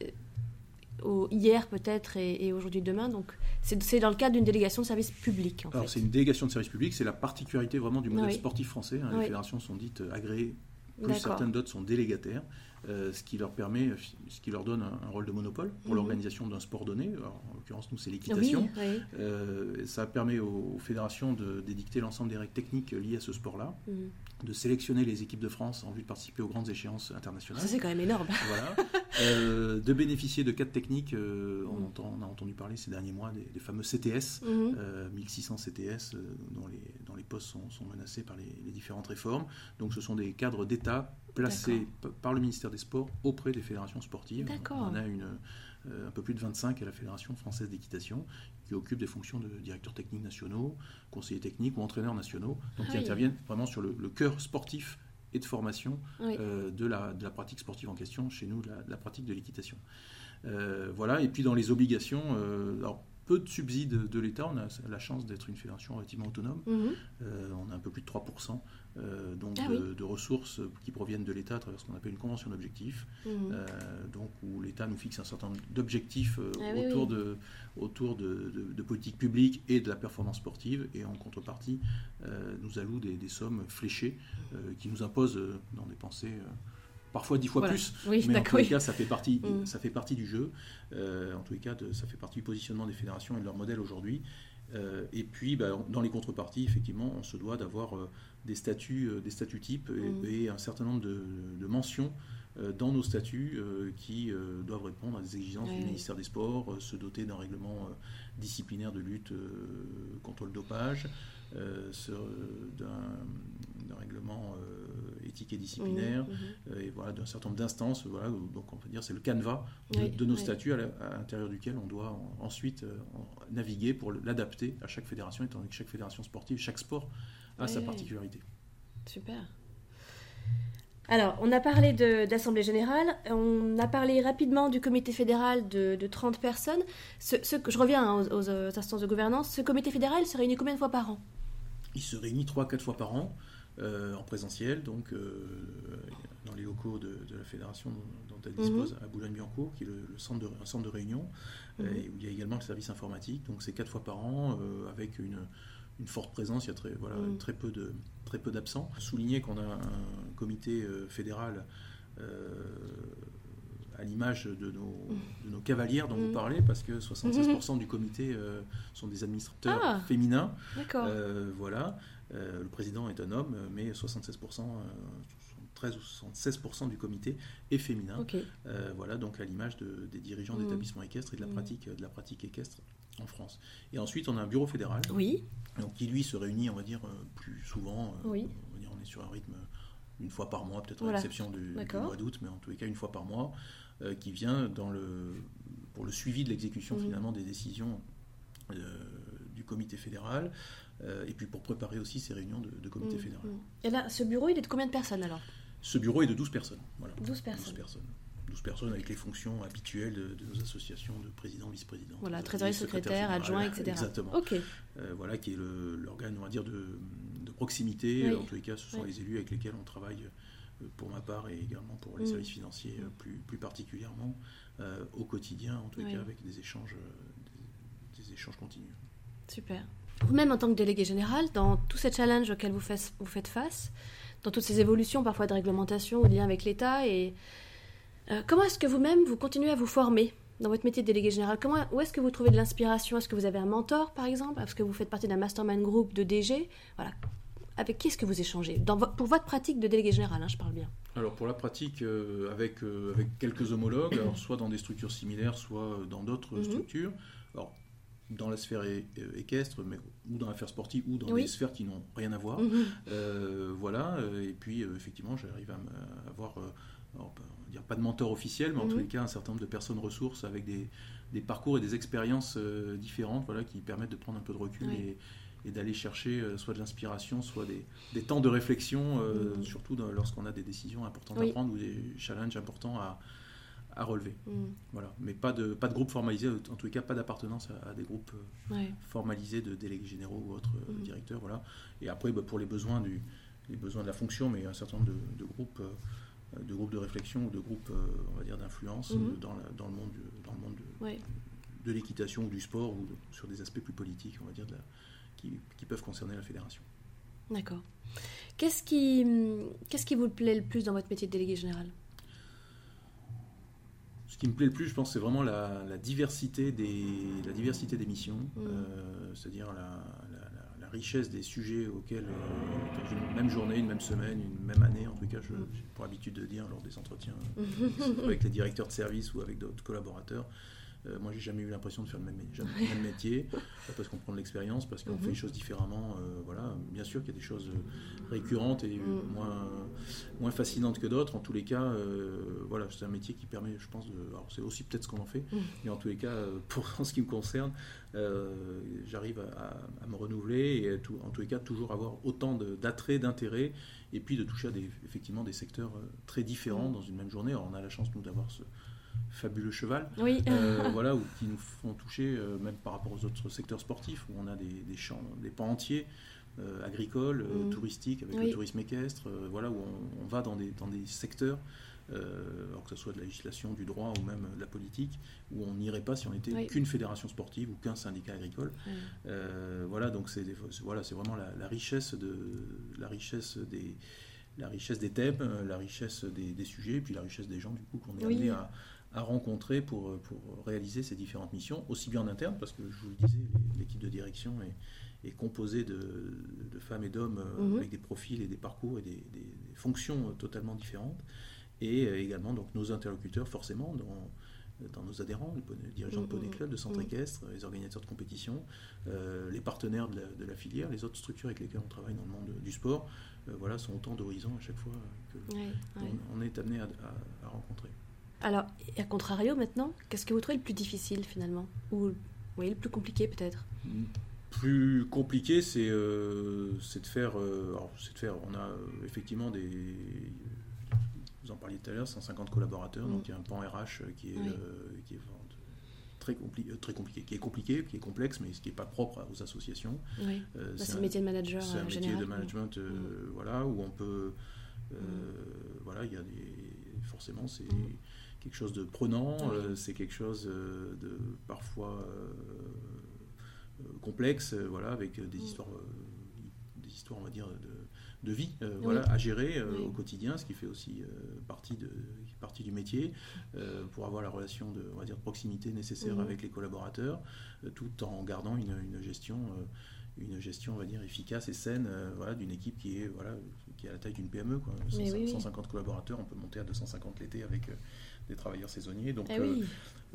hier peut-être et, aujourd'hui demain. Donc c'est dans le cadre d'une délégation de service public. alors c'est une délégation de service public, c'est la particularité vraiment du modèle sportif français. Hein. Les fédérations sont dites agréées, plus certaines d'autres sont délégataires. Euh, ce qui leur permet, ce qui leur donne un, rôle de monopole pour mhm. l'organisation d'un sport donné. en l'occurrence, nous, c'est l'équitation. Euh, ça permet aux, fédérations d'édicter l'ensemble des règles techniques liées à ce sport-là, mhm. de sélectionner les équipes de France en vue de participer aux grandes échéances internationales. Ça, c'est quand même énorme. Voilà. Euh, de bénéficier de cadres techniques. on, mhm. entend, on, a entendu parler ces derniers mois des, fameux CTS, 1600 CTS, dont les, dont les postes sont, sont menacés par les, les différentes réformes. Donc, ce sont des cadres d'État placés par le ministère des Sports auprès des fédérations sportives. On a une, euh, un peu plus de 25 à la Fédération française d'équitation qui occupe des fonctions de directeurs techniques nationaux, conseillers techniques ou entraîneurs nationaux, donc qui ah interviennent vraiment sur le, cœur sportif et de formation euh, de, la, de, la, pratique sportive en question, chez nous, de la, pratique de l'équitation. voilà, et puis dans les obligations, alors peu de subsides de l'État. On a la chance d'être une fédération relativement autonome. Mhm. on a un peu plus de 3% euh, donc ah de, ressources qui proviennent de l'État à travers ce qu'on appelle une convention d'objectifs, mhm. euh, donc où l'État nous fixe un certain nombre d'objectifs euh, ah autour, De, autour de, de, politiques publiques et de la performance sportive, et en contrepartie nous alloue des, des sommes fléchées qui nous imposent d'en dépenser parfois dix fois plus. mais en tous les cas, ça fait partie, mhm. ça fait partie du jeu. en tous les cas, ça fait partie du positionnement des fédérations et de leur modèle aujourd'hui. Et puis, bah, dans les contreparties, effectivement, on se doit d'avoir des statuts, euh, des statuts types et, mm. un certain nombre de, mentions euh, dans nos statuts euh, qui doivent répondre à des exigences du ministère des Sports, se doter d'un règlement disciplinaire de lutte contre le dopage, d'un règlement éthique et disciplinaire, mm, mm. et voilà, d'un certain nombre d'instances. Voilà, donc on peut dire c'est le canevas de, nos statuts à l'intérieur duquel on doit ensuite naviguer pour l'adapter à chaque fédération, étant donné que chaque fédération sportive, chaque sport a sa particularité. Super. Alors, on a parlé d'Assemblée Générale, on a parlé rapidement du comité fédéral de, 30 personnes. Ce, je reviens hein, aux, instances de gouvernance. Ce comité fédéral se réunit combien de fois par an? Il se réunit 3-4 fois par an, euh, en présentiel, donc euh, dans les locaux de, la fédération dont, elle dispose mhm. à Boulogne-Billancourt, qui est le, centre, de, un centre de réunion, mhm. euh, où il y a également le service informatique. Donc c'est 4 fois par an, avec une une forte présence, il y a très, voilà, mm. très peu de très peu d'absents. Souligner qu'on a un comité euh, fédéral euh, à l'image de nos, de nos cavalières dont vous parlez, parce que 76% du comité euh, sont des administrateurs ah, féminins. voilà. Le président est un homme, mais 76%, 13 ou 76% du comité est féminin. voilà, donc à l'image de, des dirigeants d'établissements équestres et de la pratique, de la pratique équestre en France. Et ensuite, on a un bureau fédéral. Oui. Donc, qui lui se réunit, on va dire, euh, plus souvent. Euh, oui. On, va dire, on est sur un rythme une fois par mois, peut-être à l'exception du, mois d'août, mais en tous les cas une fois par mois, euh, qui vient dans le, pour le suivi de l'exécution mhm. finalement des décisions du comité fédéral, et puis pour préparer aussi ces réunions de, comité mhm. fédéral. Et là, ce bureau, il est de combien de personnes alors? Ce bureau est de 12 personnes. Voilà. 12 personnes. 12 personnes. 12 personnes avec les fonctions habituelles de, nos associations de président, vice-président. Voilà, trésorier, secrétaire, adjoint, etc. Exactement. Ok. Euh, voilà, qui est l'organe, on va dire, de, proximité. En tous les cas, ce sont les élus avec lesquels on travaille euh, pour ma part et également pour les mm. services financiers euh, plus, plus particulièrement au quotidien, en tous les cas avec des échanges, des, échanges continus. Super. Vous-même, en tant que délégué général, dans tous ces challenges auxquels vous faites, vous faites face, dans toutes ces évolutions parfois de réglementation ou de lien avec l'État et euh, comment est-ce que vous-même, vous continuez à vous former dans votre métier de délégué général? Comment, Où est-ce que vous trouvez de l'inspiration? Est-ce que vous avez un mentor, par exemple? Est-ce que vous faites partie d'un mastermind group de DG Voilà. Avec qui est-ce que vous échangez? Dans Pour votre pratique de délégué général, hein, je parle bien. Alors pour la pratique, euh, avec, euh, avec quelques homologues, alors soit dans des structures similaires, soit dans d'autres mhm. structures. Dans la sphère équestre, mais, ou dans l'affaire sportive, ou dans des sphères qui n'ont rien à voir. Mhm. voilà, et puis effectivement, j'arrive à, avoir alors, on va dire pas de mentor officiel, mais en tous les cas un certain nombre de personnes ressources avec des, des parcours et des expériences euh, différentes voilà, qui permettent de prendre un peu de recul et, et d'aller chercher euh, soit de l'inspiration, soit des, des, temps de réflexion, euh, mm. surtout lorsqu'on a des décisions importantes à prendre ou des challenges importants à, à relever. Mm. Voilà. Mais pas de, pas de groupe formalisé, en tous les cas pas d'appartenance à, des groupes formalisés de délégués généraux ou autres mm. directeurs. Voilà. Et après, bah, pour les besoins, du, les besoins de la fonction, mais un certain nombre de, de groupes euh, de groupes de réflexion ou de groupes, euh, on va dire, d'influence mhm. dans, dans, le monde, dans le monde de, l'équitation ou du sport ou sur des aspects plus politiques, on va dire, qui, qui, peuvent concerner la fédération. D'accord. Qu'est-ce qui, qu'est-ce qui vous plaît le plus dans votre métier de délégué général? Qui me plaît le plus, je pense, c'est vraiment la, diversité des, la diversité des missions, mhm. euh, c'est-à-dire la, richesse des sujets auxquels, euh, une même journée, une même semaine, une même année, en tout cas, j'ai pour habitude de dire lors des entretiens avec les directeurs de service ou avec d'autres collaborateurs, euh, moi, j'ai jamais eu l'impression de faire le même, même métier, parce qu'on prend de l'expérience, parce qu'on fait les mhm. choses différemment. Euh, voilà, bien sûr qu'il y a des choses récurrentes et mhm. moins, moins fascinantes que d'autres. En tous les cas, euh, voilà, c'est un métier qui permet, je pense, de. Alors, c'est aussi peut-être ce qu'on en fait, mhm. mais en tous les cas, pour en ce qui me concerne, j'arrive à, me renouveler et en tous les cas, toujours avoir autant d'attrait, d'intérêt, et puis de toucher à des, effectivement des secteurs très différents dans une même journée. Alors, on a la chance, nous, d'avoir ce fabuleux cheval, oui. voilà, ou qui nous font toucher, même par rapport aux autres secteurs sportifs, où on a des, des champs, des pans entiers. agricoles, Mm. touristiques, avec Oui. le tourisme équestre, voilà, où on, on va dans des, dans des secteurs euh, alors que ce soit de la législation, du droit ou même de la politique, où on n'irait pas si on n'était Oui. qu'une fédération sportive ou qu'un syndicat agricole. Euh, voilà, donc c'est voilà, vraiment la, la richesse de la richesse des la richesse des thèmes, euh, la richesse des, des sujets, et puis la richesse des gens du coup qu'on est Oui. amené à, à rencontrer pour, pour réaliser ces différentes missions, aussi bien en interne, parce que je vous le disais, l'équipe de direction est, est composée de, de femmes et d'hommes euh, Mhm. avec des profils et des parcours et des, des- des fonctions euh, totalement différentes, et euh, également donc nos interlocuteurs forcément dans, dans nos adhérents, les dirigeants de Mhm. poney club, de centres Mhm. équestres, les organisateurs de compétition, euh, les partenaires de la, de la filière, les autres structures avec lesquelles on travaille dans le monde du sport, euh, voilà, sont autant d'horizons à chaque fois que Ouais, ouais. on, on est amené à, à- à rencontrer. Alors, et à contrario maintenant, qu'est-ce que vous trouvez le plus difficile finalement? Ou oui, le plus compliqué peut-être? Plus compliqué, c'est euh, c'est de faire. euh, alors, c'est de faire. On a euh, effectivement des. Vous en parliez tout à l'heure, 150 collaborateurs, Mm. donc il y a un pan RH qui est, Oui. euh, qui est très, compli- euh, très compliqué, qui est compliqué, qui est complexe, mais ce qui n'est pas propre aux associations. Oui. Euh, Bah, c'est un- le métier de manager c'est un euh, métier général. de management, euh, Mm. voilà, où on peut, euh, voilà, il y a des, forcément, c'est Mm. Quelque chose de prenant, Oui. euh, c'est quelque chose euh, de parfois euh, complexe, voilà, avec des Mm. histoires, des histoires, on va dire, de, de vie, voilà, à gérer au quotidien, ce qui fait aussi partie de partie du métier, pour avoir la relation de, on va dire, de proximité nécessaire Mhm. avec les collaborateurs, tout en gardant une, une gestion. une gestion, on va dire, efficace et saine euh, voilà, d'une équipe qui est, voilà, qui est à la taille d'une PME. Quoi. Mais 100 oui, oui. 150 collaborateurs, on peut monter à 250 l'été avec des travailleurs saisonniers. Donc Eh euh, oui.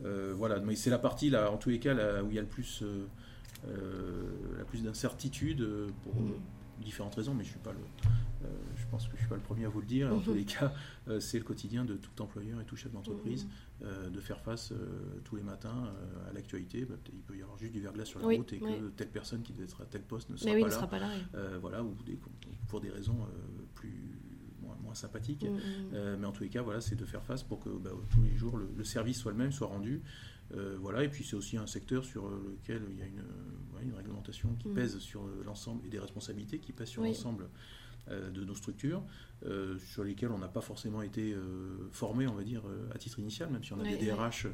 euh, voilà, mais c'est la partie, là, en tous les cas, là, où il y a le plus, euh, la plus d'incertitude pour Mhm. différentes raisons, mais je suis pas le, euh, je pense que je suis pas le premier à vous le dire. En Mhm. tous les cas, euh, c'est le quotidien de tout employeur et tout chef d'entreprise Mhm. euh, de faire face tous les matins à l'actualité. Bah, il peut y avoir juste du verglas sur la Oui, route et que telle personne qui devait être à tel poste ne sera oui, pas là. sera pas là. voilà, ou des- pour des raisons plus sympathiques. Mm, mm. Euh, mais en tous les cas, voilà, c'est de faire face pour que bah, tous les jours le, le service soit le même, soit rendu. Euh, voilà, et puis c'est aussi un secteur sur euh, lequel il y a une, une réglementation qui Mm. pèse sur l'ensemble et des responsabilités qui pèsent sur Oui. l'ensemble de nos structures, euh, sur lesquelles on n'a pas forcément été euh, formé, on va dire, euh, à titre initial, même si on a des. DRH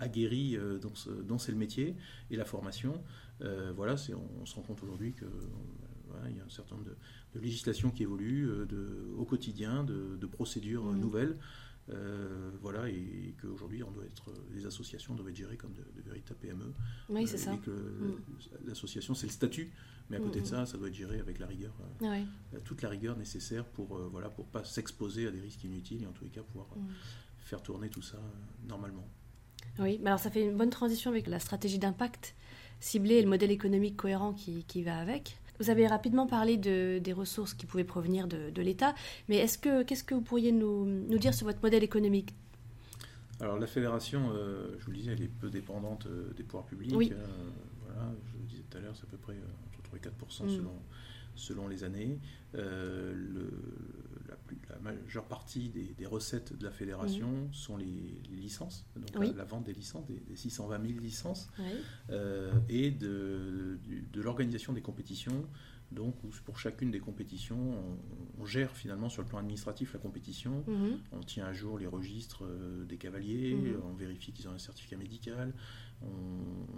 aguerris dont, dont c'est le métier et la formation. Voilà, on, on se rend compte aujourd'hui que euh, voilà, il y a un certain nombre de, de législations qui évoluent euh, de, au quotidien, de, de procédures euh, Mhm. nouvelles. Euh, voilà, et, qu'aujourd'hui, on doit être, les associations doivent être gérées comme de, de véritables PME. Oui, c'est Euh, ça. Et que Mm. l'association, c'est le statut, mais à côté de Mhm. ça, ça doit être géré avec la rigueur, Ah toute la rigueur nécessaire pour euh, voilà, pour pas s'exposer à des risques inutiles et en tous les cas pouvoir faire tourner tout ça normalement. Oui, mais alors ça fait une bonne transition avec la stratégie d'impact ciblée et le modèle économique cohérent qui, qui va avec. Vous avez rapidement parlé de, des ressources qui pouvaient provenir de, de l'État, mais est-ce que qu'est-ce que vous pourriez nous, nous dire sur votre modèle économique? Alors la fédération, euh, je vous le disais, elle est peu dépendante euh, des pouvoirs publics. Oui. euh, voilà, je le disais tout à l'heure, c'est à peu près entre 3 et 4 Mm. selon, selon les années. Le- la, majeure partie des, des recettes de la fédération sont les, les licences, donc. Oui. la, la vente des licences, des, des 620 000 licences, Oui. euh, et de, l'organisation des compétitions. Donc, pour chacune des compétitions, on, on gère finalement sur le plan administratif la compétition, Mhm. on tient à jour les registres euh, des cavaliers, Mhm. on vérifie qu'ils ont un certificat médical, on,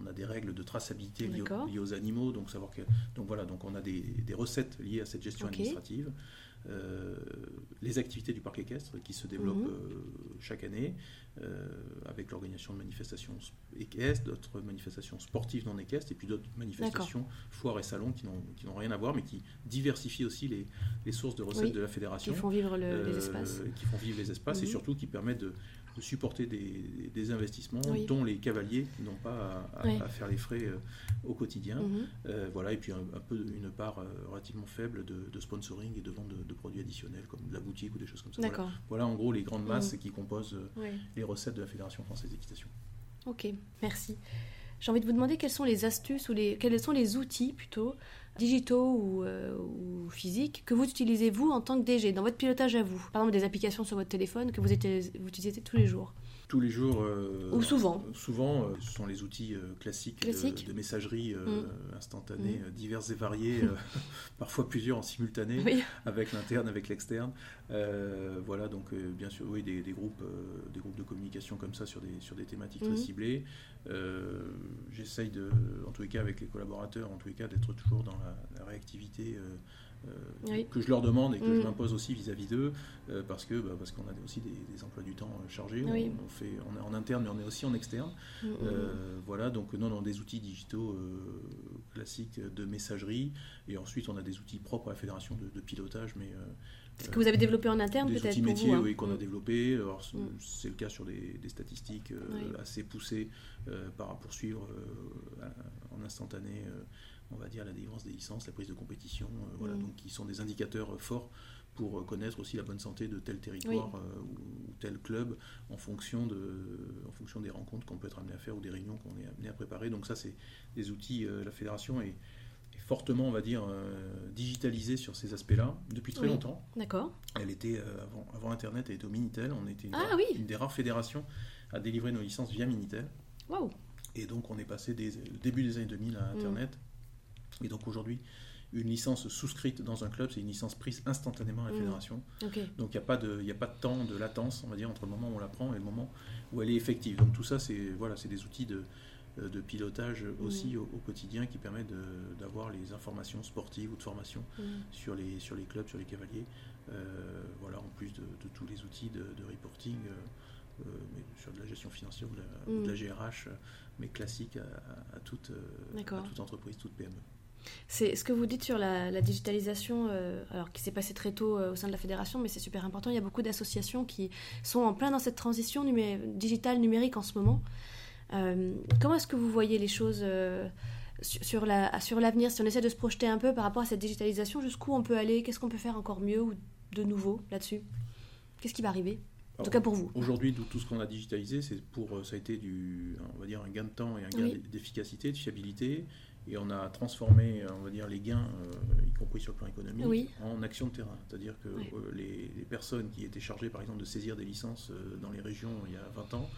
on a des règles de traçabilité liées, aux, liées aux animaux, donc savoir que donc voilà, donc on a des, des recettes liées à cette gestion administrative, les activités du parc équestre qui se développent Mhm. euh, chaque année euh, avec l'organisation de manifestations équestres, d'autres manifestations sportives non équestres et puis d'autres manifestations foires et salons qui n'ont qui rien à voir mais qui diversifient aussi les, les sources de recettes Oui, de la Qui fédération font vivre le- les euh, espaces. qui font vivre les espaces et Mhm. surtout qui permettent de supporter des, des investissements Oui. dont les cavaliers n'ont pas à, à- Oui. à faire les frais euh, au quotidien. Mhm. Euh, voilà, et puis un, un peu une part euh, relativement faible de, de sponsoring et de vente de, de produits additionnels comme de la boutique ou des choses comme ça. Voilà, en gros les grandes masses Mhm. qui composent Oui. les recettes de la Fédération française d'équitation. Ok, merci. J'ai envie de vous demander quelles sont les astuces ou les, quels sont les outils plutôt digitaux ou, euh, ou physiques que vous utilisez vous en tant que DG dans votre pilotage à vous. Par exemple des applications sur votre téléphone que vous utilisez tous les jours. Tous les jours. Ou souvent. souvent, ce sont les outils classiques de, messagerie mm. instantanée, mm. divers et variés, parfois plusieurs en simultané, avec l'interne, avec l'externe. voilà, donc bien sûr, oui, des, groupes, des groupes de communication comme ça sur des, sur des thématiques très mm. ciblées. J'essaye de, en tous les cas avec les collaborateurs, en tous les cas d'être toujours dans la, réactivité euh, que je leur demande et que je mm. m'impose aussi vis-à-vis d'eux, euh, parce que bah, parce qu'on a aussi des, emplois du temps euh, chargés. On, fait, on est en interne, mais on est aussi en externe. Mm, mm, voilà, donc non, non, des outils digitaux classiques de messagerie, et ensuite on a des outils propres à la fédération de, pilotage, mais ce que vous avez développé en interne peut-être Des outils métiers, hein. oui, qu'on a développés. c'est le cas sur des, statistiques assez poussées par, pour poursuivre en instantané on va dire, la délivrance des licences, la prise de compétition, euh, voilà, mm. donc qui sont des indicateurs euh, forts pour euh, connaître aussi la bonne santé de tel territoire ou, tel club en fonction, de, en fonction des rencontres qu'on peut être amené à faire ou des réunions qu'on est amené à préparer. Donc ça, c'est des outils, la fédération est, fortement, on va dire, digitalisée sur ces aspects-là depuis très longtemps. D'accord. Elle était, avant, avant, Internet, elle était au Minitel. On était une, ah une, des rares fédérations à délivrer nos licences via Minitel. Wow. Et donc on est passé des, début des années 2000 à mm. Internet. Et donc aujourd'hui, une licence souscrite dans un club, c'est une licence prise instantanément à la mmh. fédération. Donc il n'y a, pas de, a pas de temps de latence, on va dire, entre le moment où on la prend et le moment où elle est effective. Donc tout ça, c'est voilà, des outils de, euh, de pilotage aussi mmh. au, quotidien qui permettent d'avoir les informations sportives ou de formation mmh. sur, les, sur les clubs, sur les cavaliers. Euh, voilà, en plus de, tous les outils de, reporting. Euh, mais sur de la gestion financière ou de la, GRH, mais classique à, à toute, à toute entreprise, toute PME. C'est ce que vous dites sur la, digitalisation, euh, alors qui s'est passé très tôt euh, au sein de la fédération, mais c'est super important. Il y a beaucoup d'associations qui sont en plein dans cette transition digitale numérique en ce moment. Euh, comment est-ce que vous voyez les choses sur l'avenir Si on essaie de se projeter un peu par rapport à cette digitalisation, jusqu'où on peut aller Qu'est-ce qu'on peut faire encore mieux ou de nouveau là-dessus? Qu'est-ce qui va arriver? En tout cas pour vous. Aujourd'hui, tout ce qu'on a digitalisé, c'est pour ça a été du, on va dire un gain de temps et un gain d'efficacité, de fiabilité, et on a transformé, on va dire, les gains, euh, y compris sur le plan économique, en action de terrain. C'est-à-dire que euh, les, personnes qui étaient chargées, par exemple, de saisir des licences euh, dans les régions il y a 20 ans,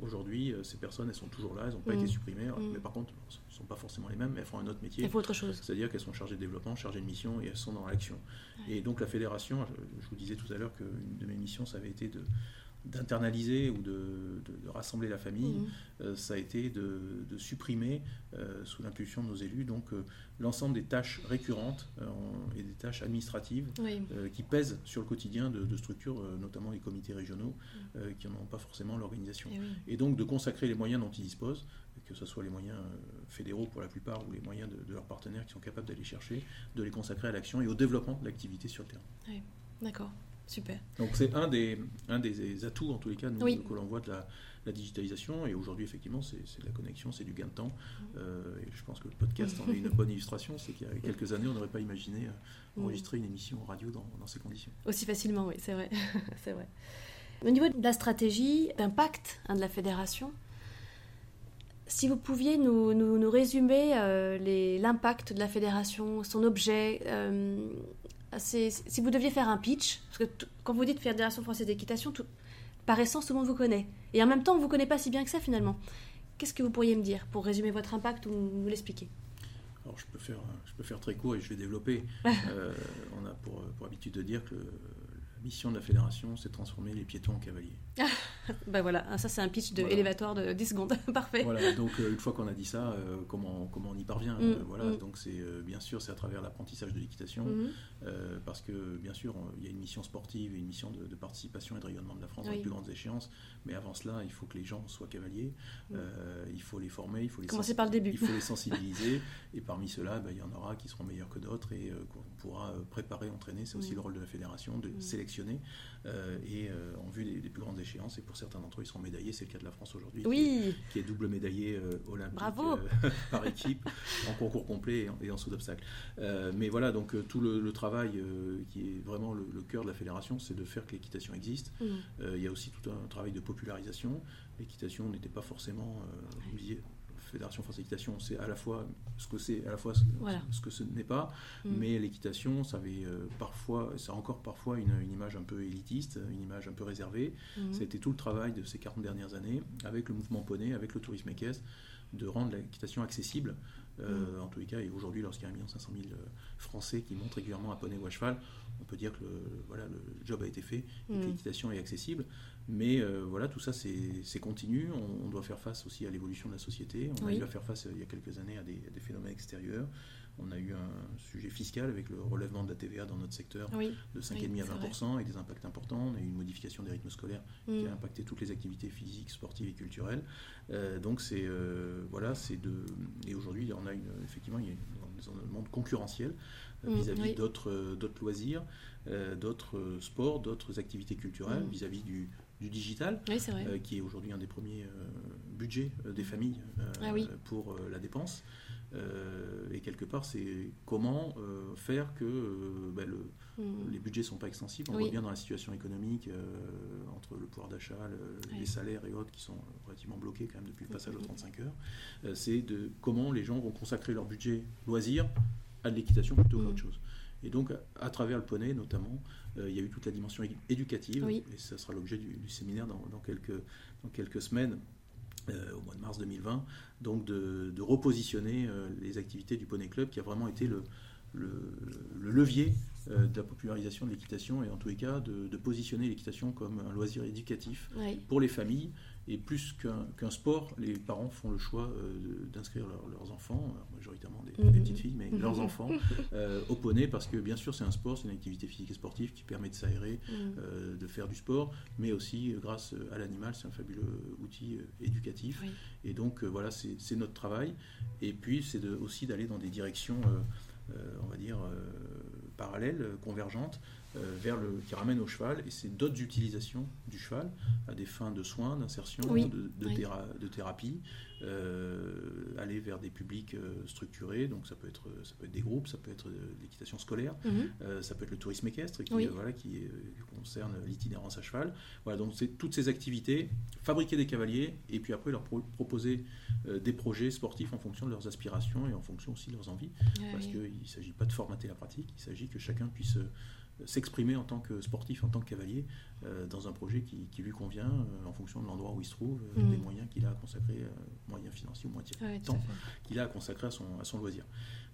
aujourd'hui, ces personnes, elles sont toujours là, elles n'ont pas été mm. supprimées, mm. mais par contre, ce ne sont pas forcément les mêmes, elles font un autre métier. Elles font autre chose. C'est-à-dire qu'elles sont chargées de développement, chargées de mission, et elles sont dans l'action. Et donc la fédération, je vous disais tout à l'heure qu'une de mes missions, ça avait été de d'internaliser ou de, rassembler la famille, mhm. euh, ça a été de, supprimer, euh, sous l'impulsion de nos élus, donc euh, l'ensemble des tâches récurrentes et des tâches administratives qui pèsent sur le quotidien de, structures, notamment les comités régionaux, mhm. qui n'ont pas forcément l'organisation. Et, donc de consacrer les moyens dont ils disposent, que ce soit les moyens fédéraux pour la plupart ou les moyens de, leurs partenaires qui sont capables d'aller chercher, de les consacrer à l'action et au développement de l'activité sur le terrain. Oui, d'accord. Super. Donc c'est un des, un des atouts, en tous les cas, que l'on voit de la, digitalisation. Et aujourd'hui, effectivement, c'est de la connexion, c'est du gain de temps. Euh, et je pense que le podcast en est une bonne illustration. C'est qu'il y a quelques années, on n'aurait pas imaginé euh, enregistrer une émission radio dans, dans ces conditions. Aussi facilement, oui, c'est vrai. c'est vrai. Au niveau de la stratégie d'impact hein, de la fédération, si vous pouviez nous, nous, résumer euh, l'impact de la fédération, son objet, si vous deviez faire un pitch, parce que quand vous dites Fédération française d'équitation, par essence, tout le monde vous connaît. Et en même temps, on ne vous connaît pas si bien que ça finalement. Qu'est-ce que vous pourriez me dire pour résumer votre impact ou nous l'expliquer? Alors je peux, faire, je peux faire très court et je vais développer. Euh, on a pour, pour, habitude de dire que mission de la fédération, c'est de transformer les piétons en cavaliers. ben voilà, ça c'est un pitch de élévatoire de 10 secondes, parfait. Voilà, donc euh, une fois qu'on a dit ça, euh, comment, comment on y parvient mm, Voilà, mm. donc c'est bien sûr c'est à travers l'apprentissage de l'équitation, mm. parce que bien sûr il y a une mission sportive et une mission de, participation et de rayonnement de la France dans les plus grandes échéances, mais avant cela il faut que les gens soient cavaliers, il faut les former, il faut les commencer par le début, il faut les sensibiliser, et parmi ceux-là, ben, il y en aura qui seront meilleurs que d'autres et qu'on pourra préparer, entraîner. C'est aussi le rôle de la fédération de sélectionner euh, et euh, en vue des, plus grandes échéances. Et pour certains d'entre eux, ils seront médaillés. C'est le cas de la France aujourd'hui, oui. qui, est, double médaillé euh, olympique par équipe, en concours complet et en, saut d'obstacle. mais voilà, donc tout le, travail qui est vraiment le, cœur de la fédération, c'est de faire que l'équitation existe. Mm. il y a aussi tout un travail de popularisation. L'équitation n'était pas forcément Fédération française d'équitation, c'est à la fois ce que c'est, à la fois ce, que ce n'est pas, mm. mais l'équitation, ça avait parfois, c'est encore parfois une, image un peu élitiste, une image un peu réservée. Mm. Ça a été tout le travail de ces 40 dernières années avec le mouvement poney, avec le tourisme équestre, de rendre l'équitation accessible. Mm. En tous les cas, et aujourd'hui, lorsqu'il y a 1 500 000 Français qui montent régulièrement à poney ou à cheval, on peut dire que le, voilà, le job a été fait et que l'équitation est accessible. Mais euh, voilà, tout ça, c'est continu. On, doit faire face aussi à l'évolution de la société. On a eu à faire face, euh, il y a quelques années, à des, phénomènes extérieurs. On a eu un sujet fiscal avec le relèvement de la TVA dans notre secteur de 5,5 à 20% avec des impacts importants. On a eu une modification des rythmes scolaires qui a mm. impacté toutes les activités physiques, sportives et culturelles. Euh, donc c'est voilà, c'est de et aujourd'hui on a une, effectivement il y a un monde concurrentiel mm, vis-à-vis d'autres d'autres loisirs, d'autres sports, d'autres activités culturelles mm. vis-à-vis du du digital, euh, qui est aujourd'hui un des premiers euh, budgets euh, des familles ah pour la dépense. et quelque part, c'est comment faire que ben, le, hmm. les budgets ne sont pas extensibles. On voit bien dans la situation économique, entre le pouvoir d'achat, les salaires et autres qui sont relativement bloqués quand même depuis le passage aux 35 heures, c'est de comment les gens vont consacrer leur budget loisir à de l'équitation plutôt qu'à autre chose. Et donc, à travers le poney notamment, euh, il y a eu toute la dimension éducative, et ça sera l'objet du, séminaire dans, quelques, dans quelques semaines. Euh, au mois de mars 2020, donc de, repositionner euh, les activités du Poney Club qui a vraiment été le, le, levier de la popularisation de l'équitation et en tous les cas de, positionner l'équitation comme un loisir éducatif pour les familles et plus qu'un sport, les parents font le choix euh, d'inscrire leurs enfants, majoritairement des, mhm. petites filles, mais leurs enfants, euh, au poney, parce que bien sûr c'est un sport, c'est une activité physique et sportive qui permet de s'aérer, mhm. euh, de faire du sport, mais aussi grâce à l'animal, c'est un fabuleux outil éducatif. Et donc voilà, c'est notre travail. Et puis c'est aussi d'aller dans des directions, on va dire, parallèles, convergentes. Euh, vers le, qui ramène au cheval, et c'est d'autres utilisations du cheval à des fins de soins, d'insertion, de, de, thérapie, euh, aller vers des publics euh, structurés, donc ça peut, être, ça peut être des groupes, ça peut être l'équitation scolaire, mhm. ça peut être le tourisme équestre qui, voilà, qui concerne l'itinérance à cheval. Voilà, donc c'est toutes ces activités, fabriquer des cavaliers et puis après leur proposer des projets sportifs en fonction de leurs aspirations et en fonction aussi de leurs envies, parce qu'il ne s'agit pas de formater la pratique, il s'agit que chacun puisse s'exprimer en tant que sportif, en tant que cavalier, euh, dans un projet qui, lui convient, euh, en fonction de l'endroit où il se trouve, euh, mm. des moyens qu'il a à consacrer, moyens financiers ou moyens de temps qu'il a à consacrer à son, à son loisir.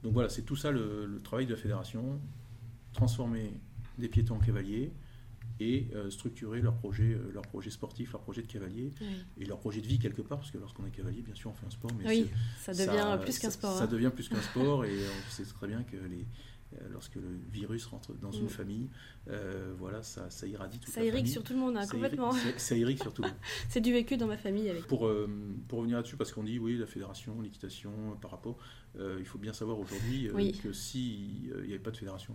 Donc voilà, c'est tout ça le, travail de la fédération, transformer des piétons en cavaliers et structurer leur projet, leur projet sportif, leur projet de cavalier et leur projet de vie quelque part, parce que lorsqu'on est cavalier, bien sûr, on fait un sport, mais oui, ça devient plus qu'un sport. Ça, hein. devient plus qu'un sport et on sait très bien que les, lorsque le virus rentre dans une mm. famille, euh, voilà, ça, ça irradie toute ça la famille. Ça irrigue sur tout le monde, hein, complètement. ça irrigue sur tout le monde. C'est du vécu dans ma famille. Avec. Pour, euh, pour revenir là-dessus, parce qu'on dit, oui, la fédération, l'équitation, par rapport, il faut bien savoir aujourd'hui que s'il n'y avait pas de fédération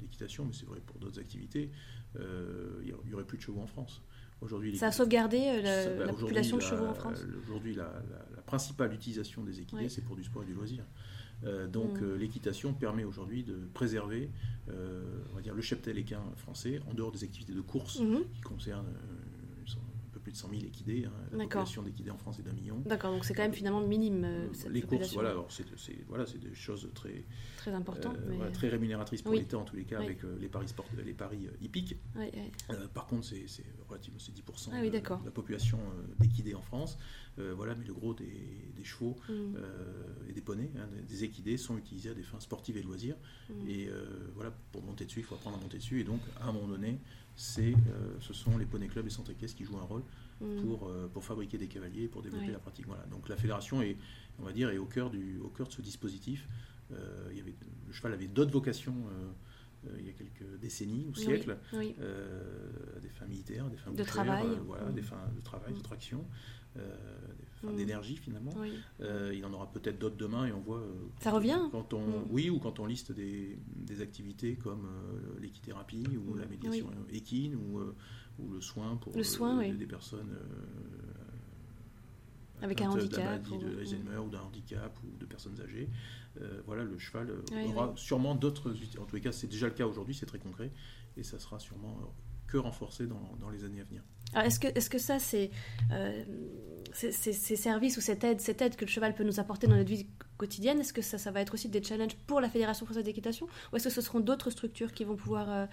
d'équitation, mais c'est vrai pour d'autres activités, il n'y aurait plus de chevaux en France. Aujourd'hui, ça a sauvegardé la, bah, population de chevaux en France Aujourd'hui, la, la, principale utilisation des équidés, c'est pour du sport et du loisir. Euh, donc mm. euh, l'équitation permet aujourd'hui de préserver euh, on va dire, le cheptel équin français en dehors des activités de course mm-hmm. qui concernent plus de 100 000 équidés. Hein. la population d'équidés en France est d'un million. D'accord, donc c'est quand même finalement minime. les courses, voilà, c'est voilà, des choses très, très importantes. très rémunératrices pour l'État en tous les cas avec les paris, sport, les paris hippiques. par contre, c'est relativement 10% ah de, la population d'équidés en France. Euh, voilà, mais le gros des, chevaux mm. euh, et des poneys, hein, des équidés, sont utilisés à des fins sportives et loisirs. Mm. Et euh, voilà, pour monter dessus, il faut apprendre à monter dessus. Et donc, à un moment donné, c'est, ce sont les poneys clubs et centres qui jouent un rôle mm. pour, pour fabriquer des cavaliers, pour développer la pratique. Voilà. Donc la fédération est, on va dire, est au cœur, du, au cœur de ce dispositif. il y avait, le cheval avait d'autres vocations. il y a quelques décennies ou siècles, des fins militaires, des fins de travail, voilà, des fins de travail, de traction. Euh, mm. d'énergie finalement. Euh, il en aura peut-être d'autres demain et on voit. Euh, ça revient quand on, mm. Oui, ou quand on liste des, des activités comme l'équithérapie ou mm. la médiation équine ou, ou, le soin pour le soin, des personnes. avec un handicap. maladie de Alzheimer ou d'un handicap ou de personnes âgées. voilà, le cheval aura sûrement d'autres. En tous les cas, c'est déjà le cas aujourd'hui, c'est très concret et ça sera sûrement que renforcer dans, les années à venir. est-ce que, est que ça, c'est ces services ou cette aide, cette aide que le cheval peut nous apporter dans notre vie quotidienne, est-ce que ça, ça va être aussi des challenges pour la Fédération française d'équitation ou est-ce que ce seront d'autres structures qui vont pouvoir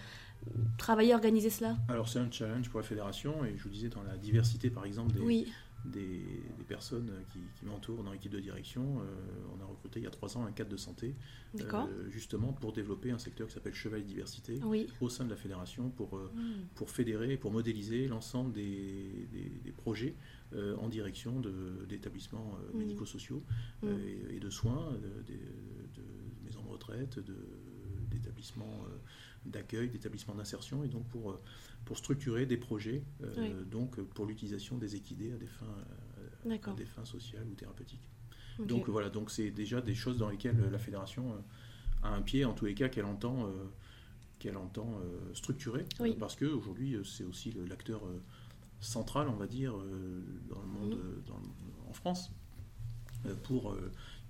travailler, organiser cela? Alors c'est un challenge pour la fédération et je vous disais dans la diversité par exemple des, oui des, personnes qui, m'entourent dans l'équipe de direction. Euh, on a recruté il y a trois ans un cadre de santé, euh, justement pour développer un secteur qui s'appelle Cheval et Diversité au sein de la fédération pour, euh, hmm. pour fédérer, pour modéliser l'ensemble des, des, projets en direction d'établissements hmm. médico-sociaux hmm. et, de soins, de, maisons de retraite, d'établissements d'accueil, d'établissements d'insertion, et donc pour pour structurer des projets, euh, donc pour l'utilisation des équidés à des fins, euh, à des fins sociales ou thérapeutiques. Donc voilà, donc c'est déjà des choses dans lesquelles la fédération euh, a un pied, en tous les cas, qu'elle entend, qu'elle entend structurer, parce qu'aujourd'hui c'est aussi l'acteur central, on va dire, dans le monde, mhm. en France, pour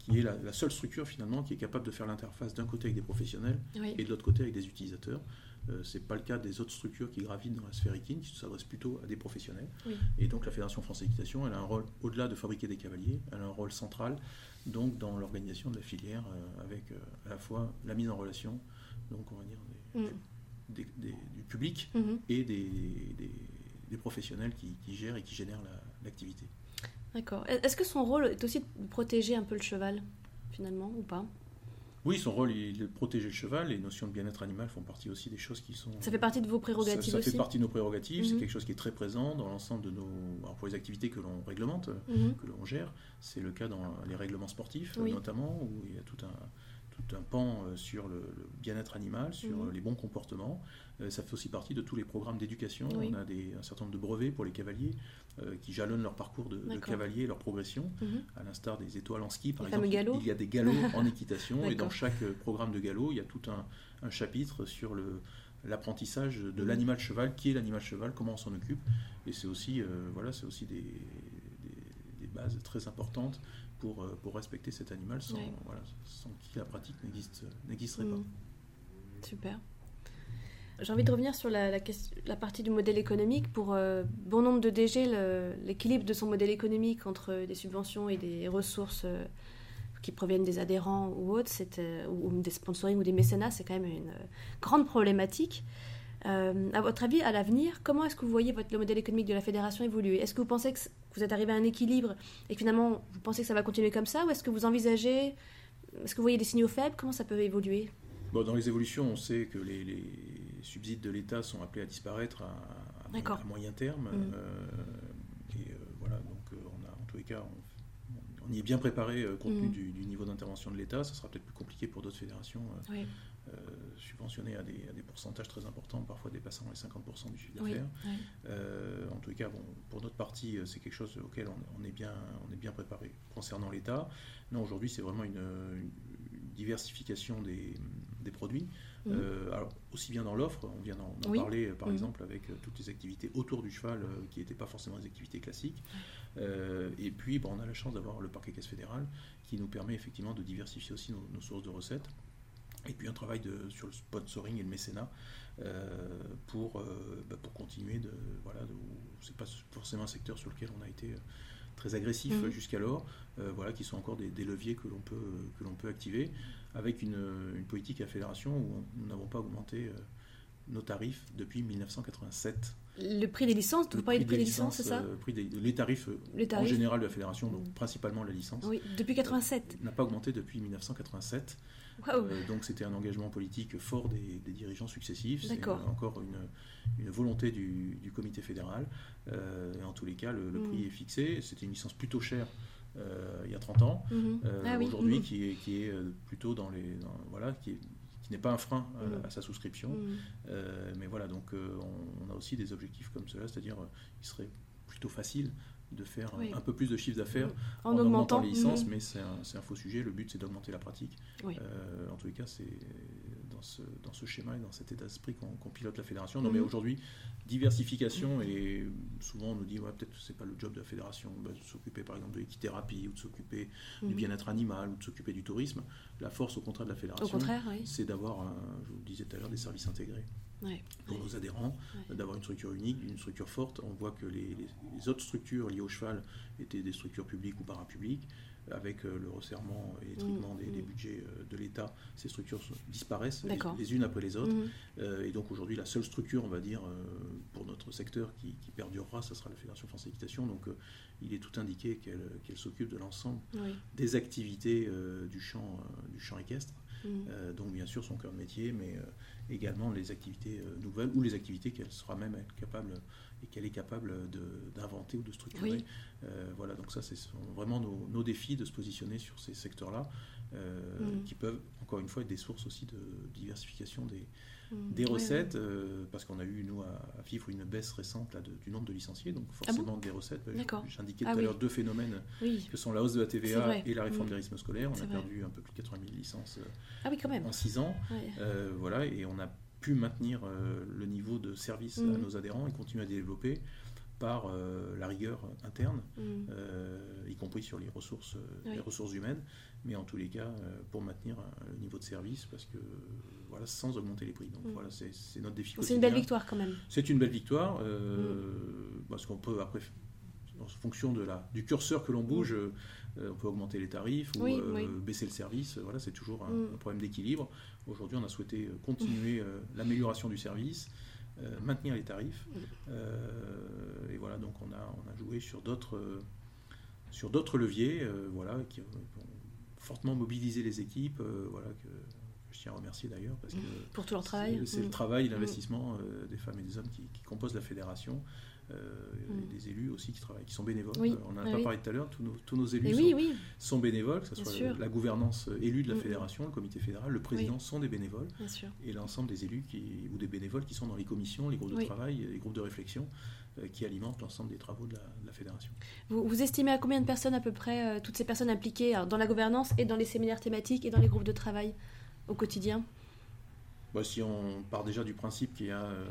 qui est la, seule structure finalement qui est capable de faire l'interface d'un côté avec des professionnels et de l'autre côté avec des utilisateurs. Euh, ce n'est pas le cas des autres structures qui gravitent dans la sphère équine, qui s'adressent plutôt à des professionnels. Et donc la Fédération française d'équitation, elle a un rôle, au-delà de fabriquer des cavaliers, elle a un rôle central donc, dans l'organisation de la filière, euh, avec euh, à la fois la mise en relation, donc on va dire, des, mm. du public mm-hmm. et des, professionnels qui, gèrent et qui génèrent l'activité. D'accord. Est-ce que son rôle est aussi de protéger un peu le cheval, finalement, ou pas? Oui, son rôle est de protéger le cheval. Les notions de bien-être animal font partie aussi des choses qui sont. Ça fait partie de vos prérogatives ça, ça fait partie de nos prérogatives. C'est mhm. quelque chose qui est très présent dans l'ensemble de nos. Alors pour les activités que l'on réglemente, mhm. que l'on gère, c'est le cas dans les règlements sportifs notamment, où il y a tout un tout un pan euh, sur le, bien-être animal, sur mhm. les bons comportements. Euh, ça fait aussi partie de tous les programmes d'éducation. On a des, un certain nombre de brevets pour les cavaliers euh, qui jalonnent leur parcours de, cavalier, leur progression, mhm. à l'instar des étoiles en ski, par exemple. Il y a des galops en équitation et dans chaque programme de galop, il y a tout un, chapitre sur le, l'apprentissage de mhm. l'animal cheval, qui est l'animal cheval, comment on s'en occupe? Et c'est aussi, voilà, c'est aussi des, des, bases très importantes pour, euh, pour respecter cet animal sans, voilà, sans qui la pratique n'existerait pas. Mm. Super. J'ai envie de revenir sur la, la, partie du modèle économique. Pour euh, bon nombre de DG, l'équilibre de son modèle économique entre des subventions et des ressources euh, qui proviennent des adhérents ou autres, ou, ou, des sponsoring ou des mécénats, c'est quand même une grande problématique. Euh, à votre avis, à l'avenir, comment est-ce que vous voyez votre, le modèle économique de la fédération évoluer? Est-ce que vous pensez que vous êtes arrivé à un équilibre et que finalement vous pensez que ça va continuer comme ça Ou est-ce que vous envisagez, est-ce que vous voyez des signaux faibles? Comment ça peut évoluer? Bon, Dans les évolutions, on sait que les, subsides de l'État sont appelés à disparaître à, moyen terme. Mmh. Euh, et euh, voilà, donc on a en tous les cas, on, y est bien préparé compte tenu mmh. du, niveau d'intervention de l'État. Ça sera peut-être plus compliqué pour d'autres fédérations. Oui. Euh, subventionnés à des, pourcentages très importants, parfois dépassant les 50% du chiffre d'affaires. Euh, en tout cas, bon, pour notre partie, euh, c'est quelque chose auquel on, est bien, on est bien préparé. Concernant l'État, non, aujourd'hui, c'est vraiment une, diversification des, produits. Mmh. alors, aussi bien dans l'offre, on vient d'en parler par mmh. exemple avec toutes les activités autour du cheval qui n'étaient pas forcément des activités classiques. et puis, bon, on a la chance d'avoir le parquet caisse fédéral qui nous permet effectivement de diversifier aussi nos sources de recettes. Et puis un travail de, sur le sponsoring et le mécénat euh, pour, euh, bah, pour continuer de. Voilà, c'est pas forcément un secteur sur lequel on a été euh, très agressif mmh. jusqu'alors, voilà, qui sont encore des, leviers que l'on peut, que l'on peut activer, avec une, une, politique à fédération où nous n'avons pas augmenté nos tarifs depuis 1987. Le prix des licences, vous parlez du prix des licences, c'est ça les, tarifs, en général de la fédération, donc mmh. principalement la licence. Oui, depuis 87. n'a pas augmenté depuis 1987. Euh, donc c'était un engagement politique fort des, dirigeants successifs. C'est encore une, volonté du, comité fédéral. Euh, et en tous les cas, le, mm. prix est fixé. C'était une licence plutôt chère. Euh, il y a 30 ans, mm-hmm. ah aujourd'hui mm-hmm. qui, est, plutôt dans les voilà qui n'est pas un frein à, mm. sa souscription. Mm. mais voilà, donc on, a aussi des objectifs comme cela, c'est-à-dire il serait plutôt facile de faire un peu plus de chiffre d'affaires en, augmentant, les licences, mm. mais c'est un, un, faux sujet. Le but, c'est d'augmenter la pratique. Euh, en tous les cas, c'est dans, ce, dans ce schéma et dans cet état d'esprit qu'on pilote la fédération. Non, mais mhm. aujourd'hui, diversification, et souvent on nous dit, ouais, peut-être que ce n'est pas le job de la fédération bah, de s'occuper par exemple de l'équithérapie, ou de s'occuper du mhm. bien-être animal, ou de s'occuper du tourisme. La force, au contraire, de la fédération, c'est d'avoir, je vous le disais tout à l'heure, des services intégrés. pour nos adhérents, d'avoir une structure unique, une structure forte. On voit que les, les, autres structures liées au cheval étaient des structures publiques ou parapubliques avec euh, le resserrement et l'étritement des, mmh. budgets euh, de l'État, ces structures disparaissent les, unes après les autres. Mmh. Euh, et donc aujourd'hui, la seule structure, on va dire, pour notre secteur qui, perdurera, ce sera la Fédération France Équitation. Donc il est tout indiqué qu'elle s'occupe de l'ensemble des activités du, champ, du champ équestre. Mmh. donc bien sûr son cœur de métier, mais également les activités nouvelles ou les activités qu'elle sera même capable et qu'elle est capable d'inventer ou de structurer. Euh, voilà, donc ça, c'est vraiment nos, défis de se positionner sur ces secteurs-là, euh, mm. qui peuvent, encore une fois, être des sources aussi de diversification des, mm. des recettes, euh, parce qu'on a eu, nous, à, vivre une baisse récente là, du nombre de licenciés, donc ah forcément des recettes. J'indiquais ah tout à l'heure deux phénomènes que sont la hausse de la TVA et la réforme mm. des rythmes scolaires. On a perdu un peu plus de 80 000 licences ah quand même. en 6 ans. voilà, et on a pu maintenir le niveau de service à nos adhérents et continuer à développer par euh, la rigueur interne, mm. euh, y compris sur les ressources, euh, les ressources humaines, mais en tous les cas pour maintenir le niveau de service, parce que voilà, sans augmenter les prix. Donc mm. voilà, c'est notre défi. C'est une belle victoire quand même. C'est une belle victoire, mm. parce qu'on peut après, en fonction de la, du curseur que l'on bouge, on peut augmenter les tarifs ou baisser le service. Voilà, c'est toujours un, problème d'équilibre. Aujourd'hui, on a souhaité continuer l'amélioration du service. maintenir les tarifs et voilà, donc on a, on a joué sur d'autres sur d'autres leviers, euh, voilà, qui ont fortement mobilisé les équipes, euh, voilà, que, je tiens à remercier d'ailleurs parce que pour tout leur travail, c'est le mmh. travail, l'investissement euh, des femmes et des hommes qui, qui composent la fédération. Euh, mm. des élus aussi qui travaillent, qui sont bénévoles. Euh, on en a pas parlé tout à l'heure, tous nos, tous nos élus sont, bénévoles, que ce soit la gouvernance euh, élue de la mm. fédération, le comité fédéral, le président sont des bénévoles, et l'ensemble des élus qui, ou des bénévoles qui sont dans les commissions, les groupes de travail, les groupes de réflexion qui alimentent l'ensemble des travaux de la, fédération. Vous, vous, estimez à combien de personnes à peu près, toutes ces personnes impliquées dans la gouvernance et dans les séminaires thématiques et dans les groupes de travail au quotidien? Bah, si on part déjà du principe qu'il y a euh,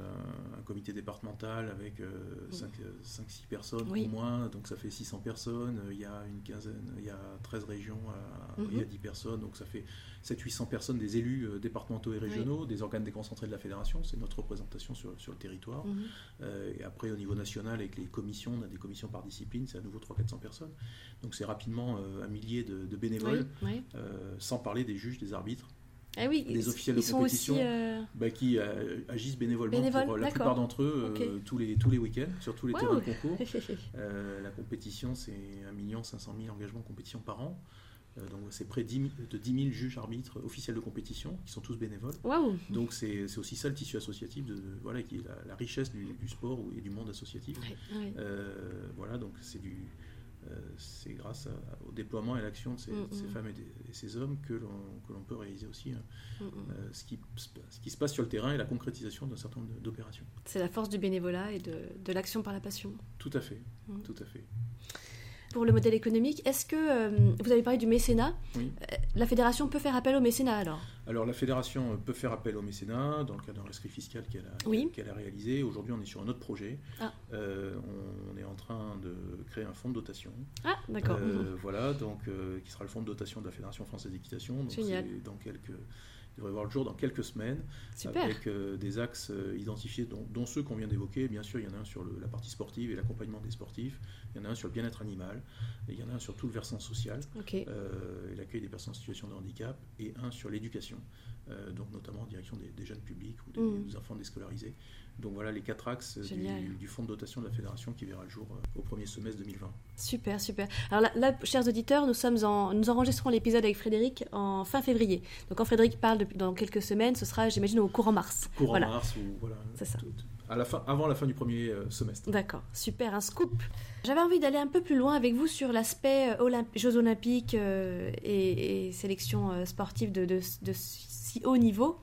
un comité départemental avec 5-6 euh, euh, personnes au moins, donc ça fait 600 personnes, il y a une quinzaine, il y a 13 régions, il y a 10 mhm. personnes, donc ça fait 700-800 personnes des élus départementaux et régionaux, des organes déconcentrés de la fédération, c'est notre représentation sur, sur le territoire. Mhm. et après au niveau national avec les commissions, on a des commissions par discipline, c'est à nouveau 300-400 personnes. Donc c'est rapidement un millier de, bénévoles, sans parler des juges, des arbitres. Ah oui, des officiels de compétition euh, bah, qui euh, agissent bénévolement pour euh, la plupart d'entre eux tous les, tous les week-ends, sur tous les terrains de concours. la compétition, c'est 1 500 000 engagements de compétition par an. donc c'est près de 10 000 juges arbitres officiels de compétition qui sont tous bénévoles. Donc c'est aussi ça le tissu associatif, de, voilà, qui est la, richesse du, sport et du monde associatif. voilà, donc c'est du c'est grâce au déploiement et à l'action de ces, mm, mm. femmes et, ces hommes que l'on peut réaliser aussi hein. mm, euh, ce, qui, ce, qui, se passe sur le terrain et la concrétisation d'un certain nombre d'opérations. C'est la force du bénévolat et de, l'action par la passion. Tout à fait, tout à fait pour le modèle économique. Est-ce que, euh, vous avez parlé du mécénat, la fédération peut faire appel au mécénat alors? Alors la fédération peut faire appel au mécénat dans le cadre d'un rescrit fiscal qu'elle a, a, réalisé. Aujourd'hui on est sur un autre projet. Ah. on, est en train de créer un fonds de dotation. Ah d'accord. Voilà, donc qui sera le fonds de dotation de la Fédération française d'équitation. Génial. Dans quelques devrait voir le jour dans quelques semaines, avec euh, des axes euh, identifiés, dont, ceux qu'on vient d'évoquer. Bien sûr, il y en a un sur la partie sportive et l'accompagnement des sportifs, il y en a un sur le bien-être animal, et il y en a un sur tout le versant social, euh, et l'accueil des personnes en situation de handicap, et un sur l'éducation, donc notamment en direction des, jeunes publics ou des, mmh. des enfants déscolarisés. Donc voilà les quatre axes du, fonds de dotation de la fédération qui verra le jour euh, au premier semestre 2020. Super, super. Alors là, chers auditeurs, nous, sommes en, nous enregistrons l'épisode avec Frédéric en fin février. Donc quand Frédéric parle dans quelques semaines, ce sera, j'imagine, au courant mars. Courant mars ou voilà. C'est ça. à la fin, avant la fin du premier euh, semestre. D'accord, super, un scoop. J'avais envie d'aller un peu plus loin avec vous sur l'aspect euh, Jeux olympiques et, et, sélection sportive de, de, de si haut niveau.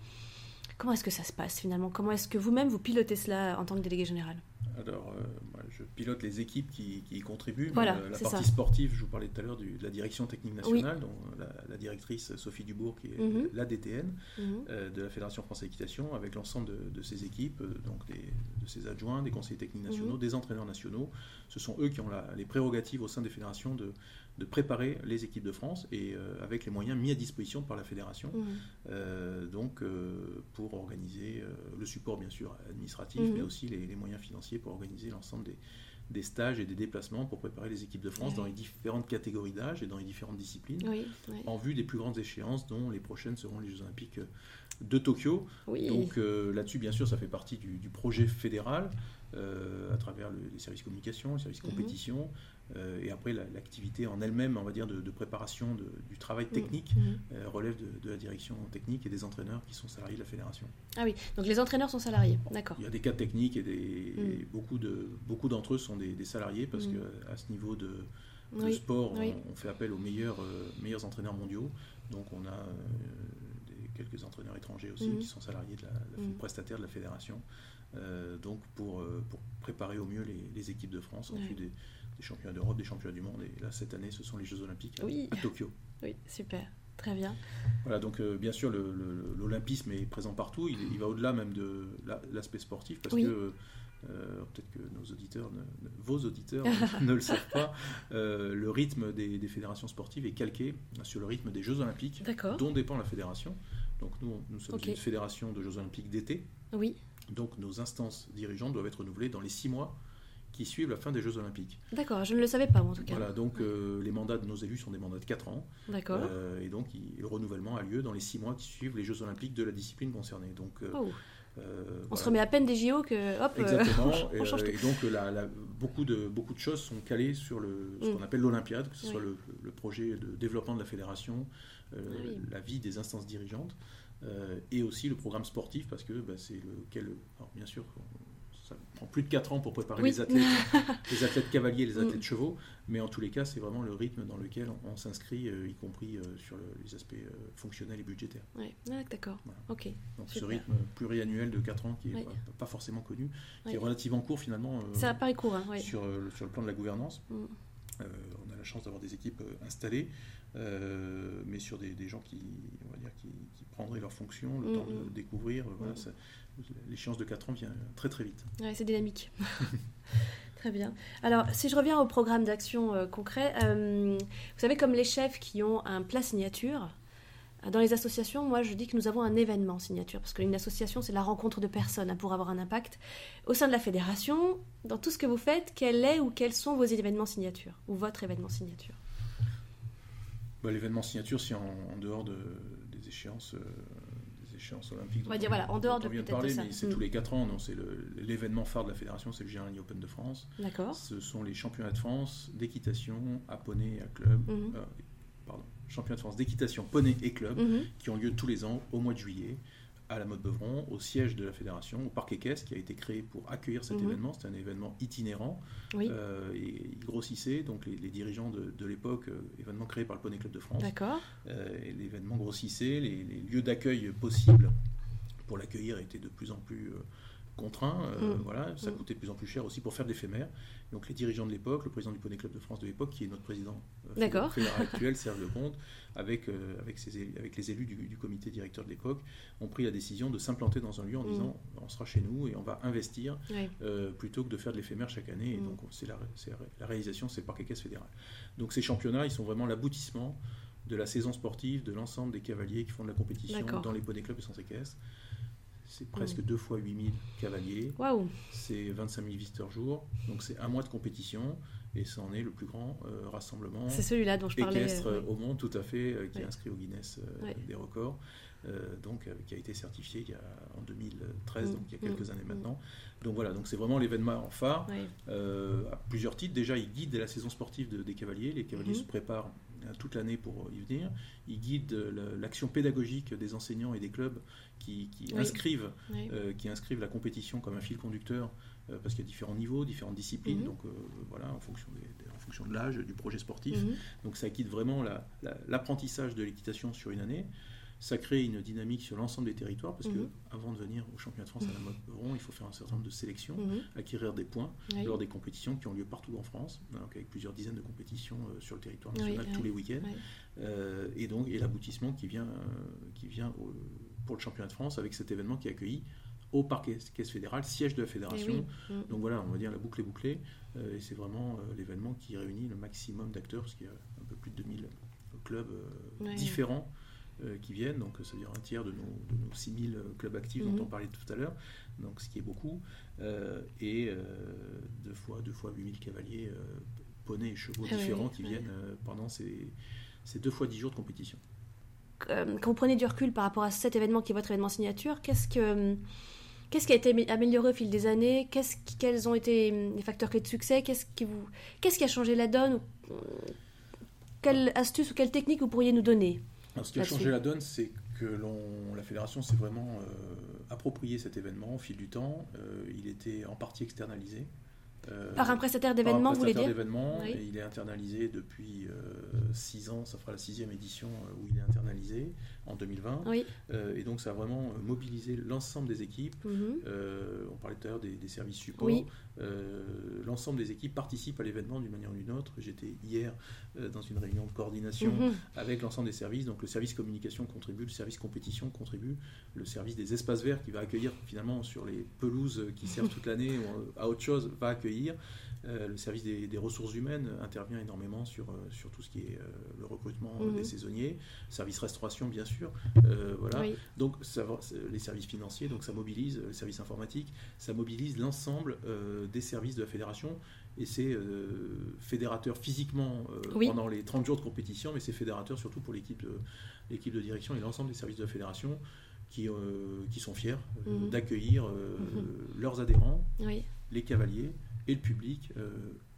Comment est-ce que ça se passe finalement? Comment est-ce que vous-même vous pilotez cela en tant que délégué général? Alors, euh, moi, je pilote les équipes qui, y contribuent. Voilà, la c'est partie ça. sportive, je vous parlais tout à l'heure de la direction technique nationale, dont la, la directrice Sophie Dubourg, qui est Mhm. la DTN Mhm. euh, de la Fédération française d'équitation, avec l'ensemble de, de ses équipes, euh, donc des- de ses adjoints, des conseillers techniques nationaux, Mhm. des entraîneurs nationaux. Ce sont eux qui ont la- les prérogatives au sein des fédérations de, de préparer les équipes de France et euh, avec les moyens mis à disposition par la fédération. Mhm. Euh, donc euh, pour organiser le support bien sûr administratif, Mhm. mais aussi les, les moyens financiers pour organiser l'ensemble des, des stages et des déplacements pour préparer les équipes de France dans les différentes catégories d'âge et dans les différentes disciplines, Oui, oui. en vue des plus grandes échéances dont les prochaines seront les Jeux Olympiques de Tokyo. Donc là-dessus, bien sûr, ça fait partie du, du projet fédéral euh, à travers le- les services communication, les services Mhm. compétition, et après la- l'activité en elle-même, on va dire, de, de préparation de- du travail technique Mhm. euh, relève de, de la direction technique et des entraîneurs qui sont salariés de la fédération. Ah oui, donc les entraîneurs sont salariés, d'accord. Il y a des cas techniques et, des, Mm. et beaucoup de beaucoup d'entre eux sont des, des salariés parce Mm. que à ce niveau de, Oui, sport, oui. on, on fait appel aux meilleurs, euh, meilleurs entraîneurs mondiaux. Donc on a euh, des- quelques entraîneurs étrangers aussi qui sont salariés de la, la- prestataires de la fédération. Euh, donc pour, euh, pour préparer au mieux les, les équipes de France en vue des, des championnats d'Europe, des championnats du monde. Et là cette année, ce sont les Jeux Olympiques à, Oui. à Tokyo. Oui, super, très bien. Voilà, donc euh, bien sûr, l'olympisme est présent partout. Il, il va au-delà même de la- l'aspect sportif parce Oui. que euh, peut-être que nos auditeurs, ne- ne- vos auditeurs ne, le savent pas. euh, le rythme des, des fédérations sportives est calqué sur le rythme des Jeux Olympiques, dont dépend la fédération. Donc nous, nous sommes une fédération de Jeux Olympiques d'été. Oui, Donc nos instances dirigeantes doivent être renouvelées dans les six mois qui suivent la fin des Jeux Olympiques. d'accord, je ne le savais pas en tout cas. Voilà, donc euh, les mandats de nos élus sont des mandats de 4 ans. D'accord. Euh, et donc, il- le renouvellement a lieu dans les six mois qui suivent les Jeux Olympiques de la discipline concernée. Donc, euh, Oh, euh, on se remet à peine des JO que, hop, Exactement. on, et, change tout. et donc, la- la- beaucoup, de, beaucoup de choses sont calées sur le, ce Mm. qu'on appelle l'Olympiade, que ce soit le, le projet de développement de la fédération, euh, Ah oui. la vie des instances dirigeantes, euh, et aussi le programme sportif, parce que bah, c'est lequel, alors, bien sûr, prend plus de 4 ans pour préparer Oui. les athlètes, les athlètes cavaliers, les Mm. athlètes chevaux, mais en tous les cas, c'est vraiment le rythme dans lequel on, on s'inscrit, euh, y compris euh, sur le- les aspects euh, fonctionnels et budgétaires. Ouais, ah, d'accord, Voilà. ok. Donc Super. ce rythme pluriannuel de 4 ans qui n'est Oui. pas, pas forcément connu, qui Oui. est relativement court finalement Ça paraît court, hein, oui. sur, sur le plan de la gouvernance. Mm. On a la chance d'avoir des équipes installées, mais sur des, des gens qui, on va dire, qui, qui prendraient leurs fonctions, le Mm, temps de mm. découvrir. euh, voilà, Mm. L'échéance de 4 ans vient très très vite. Ouais, c'est dynamique. Très bien. Alors, si je reviens au programme d'action euh, concret, euh, vous savez, comme les chefs qui ont un plat signature, dans les associations, moi je dis que nous avons un événement signature, parce qu'une association, c'est la rencontre de personnes hein, pour avoir un impact. Au sein de la fédération, dans tout ce que vous faites, quel est ou quels sont vos événements signature, ou votre événement signature? Bah, L'événement signature, c'est en, en dehors de, échéances. euh, des échéances olympiques On va dire, voilà, en dehors de vient de peut-être parler, ça. mais c'est Mm. tous les 4 ans. non, C'est l'événement phare de la fédération, c'est le Géraldine Open de France. D'accord Ce sont les championnats de France d'équitation à poney et à club. Mhm. euh, pardon, championnats de France d'équitation poney et club Mhm. qui ont lieu tous les ans au mois de juillet à la Motte Beuvron, au siège de la fédération, au parc équestre qui a été créé pour accueillir cet Mhm. événement. C'est un événement itinérant Oui, euh, et il grossissait. Donc les, les dirigeants de, de l'époque, euh, événement créé par le Poney Club de France, d'accord. euh, et l'événement grossissait, les, les lieux d'accueil possibles pour l'accueillir étaient de plus en plus contraints. euh, Mm. Voilà, ça Mm. coûtait de plus en plus cher aussi pour faire de l'éphémère. Donc les dirigeants de l'époque, le président du Poney Club de France de l'époque, qui est notre président euh, D'accord. fédéral actuel, Serge Lecomte, avec, euh, avec, ses élus- avec les élus du, du comité directeur de l'époque, ont pris la décision de s'implanter dans un lieu en Mm. disant on sera chez nous et on va investir Oui. euh, plutôt que de faire de l'éphémère chaque année. Et donc, c'est la, c'est la- la réalisation, c'est le parc équestre fédéral. Donc, ces championnats, ils sont vraiment l'aboutissement de la saison sportive de l'ensemble des cavaliers qui font de la compétition dans les poneys clubs et sans équestre. C'est presque deux fois 8000 cavaliers, Waouh c'est 25 000 visiteurs jour, donc c'est un mois de compétition et ça en est le plus grand euh, rassemblement C'est celui-là dont je parlais. équestre euh, au monde, tout à fait, euh, qui est inscrit au Guinness des records, donc qui a été certifié il y a, en 2013, Mm. donc il y a quelques Mm. années Mm. maintenant. Donc voilà, donc c'est vraiment l'événement en phare, à plusieurs titres. Déjà, il guide la saison sportive de- des cavaliers. Les cavaliers Mhm. se préparent toute l'année pour y venir. Il guide euh, l'action pédagogique des enseignants et des clubs qui, qui Oui. inscrivent oui. euh, qui inscrivent la compétition comme un fil conducteur, euh, parce qu'il y a différents niveaux, différentes disciplines, Mhm. donc euh, voilà, en fonction, des- des- en fonction de l'âge, du projet sportif. Mhm. Donc ça guide vraiment la- la- l'apprentissage de l'équitation sur une année. Ça crée une dynamique sur l'ensemble des territoires, parce Mhm. que avant de venir au championnat de France à la mode rond, il faut faire un certain nombre de sélections, Mhm. acquérir des points Oui. lors des compétitions qui ont lieu partout en France, donc avec plusieurs dizaines de compétitions euh, sur le territoire national oui. tous les week-ends. Euh, et donc et l'aboutissement qui vient, euh, qui vient au- pour le championnat de France avec cet événement qui est accueilli au parquet caisse fédérale, siège de la Eh fédération. oui. Mm. Donc voilà, on va dire la boucle est bouclée. euh, et c'est vraiment euh, l'événement qui réunit le maximum d'acteurs, parce qu'il y a un peu plus de 2000 clubs euh, différents qui viennent. Donc c'est-à-dire un tiers de nos, de nos 6000 clubs actifs Mhm. dont on parlait tout à l'heure. Donc ce qui est beaucoup. Euh, et euh, deux fois, deux fois 8000 cavaliers, euh, poneys et chevaux Ah différents oui, qui viennent euh, pendant ces, ces deux fois 10 jours de compétition. Euh, quand vous prenez du recul par rapport à cet événement qui est votre événement signature, qu'est-ce que qu'est-ce qui a été amé- amélioré au fil des années? Qu'est-ce quels ont été hum, les facteurs clés de succès? Qu'est-ce qui vous qu'est-ce qui a changé la donne euh, Quelle astuce ou quelle technique vous pourriez nous donner? Alors, ce qui a changé la donne, c'est que la fédération s'est vraiment euh, approprié cet événement au fil du temps. Euh, il était en partie externalisé. Euh, Par un prestataire d'événements, vous voulez dire d'événements, Oui. et il est internalisé depuis 6 ans, ça fera la sixième édition euh, où il est internalisé en 2020. Oui. Euh, et donc ça a vraiment euh, mobilisé l'ensemble des équipes. Mhm. Euh, on parlait tout à l'heure des, des services support. Oui. Euh, L'ensemble des équipes participent à l'événement d'une manière ou d'une autre. J'étais hier dans une réunion de coordination Mhm. avec l'ensemble des services. Donc le service communication contribue, le service compétition contribue, le service des espaces verts qui va accueillir finalement sur les pelouses qui servent toute l'année à autre chose va accueillir. Euh, le service des, des ressources humaines intervient énormément sur, euh, sur tout ce qui est euh, le recrutement euh, Mhm. des saisonniers, service restauration bien sûr. Euh, voilà. Oui. Donc ça les services financiers, donc ça mobilise euh, les services informatiques, ça mobilise l'ensemble euh, des services de la fédération et c'est euh, fédérateur physiquement euh, Oui. pendant les 30 jours de compétition, mais c'est fédérateur surtout pour l'équipe de, l'équipe de direction et l'ensemble des services de la fédération qui, euh, qui sont fiers euh, Mhm. d'accueillir euh, Mhm. leurs adhérents, Oui. Les cavaliers et le public euh,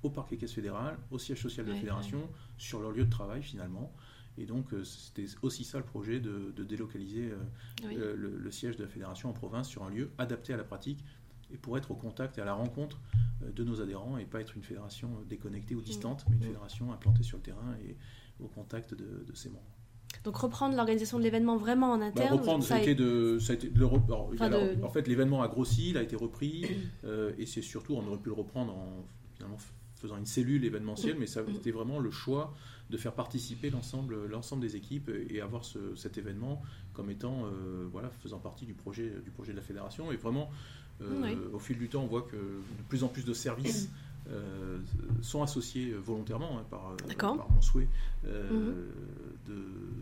au parquet caisse fédérale, au siège social de la Ouais, fédération, sur leur lieu de travail finalement. Et donc euh, c'était aussi ça le projet de, de délocaliser euh, Oui. le, le siège de la fédération en province sur un lieu adapté à la pratique et pour être au contact et à la rencontre de nos adhérents et pas être une fédération déconnectée ou distante, mais une Mm. fédération implantée sur le terrain et au contact de, de ses membres. Donc reprendre l'organisation de l'événement vraiment en Bah, interne. reprendre, ça a été de, ça a été de le rep- alors, la- En fait, l'événement a grossi, il a été repris, euh, et c'est surtout, on aurait pu le reprendre en finalement faisant une cellule événementielle, mais ça Mm. c'était vraiment le choix de faire participer l'ensemble, l'ensemble des équipes et avoir ce- cet événement comme étant, euh, voilà, faisant partie du projet, du projet de la fédération. Et vraiment, euh, Oui. au fil du temps, on voit que de plus en plus de services euh, sont associés volontairement hein, par, euh, par mon souhait euh, Mhm. de,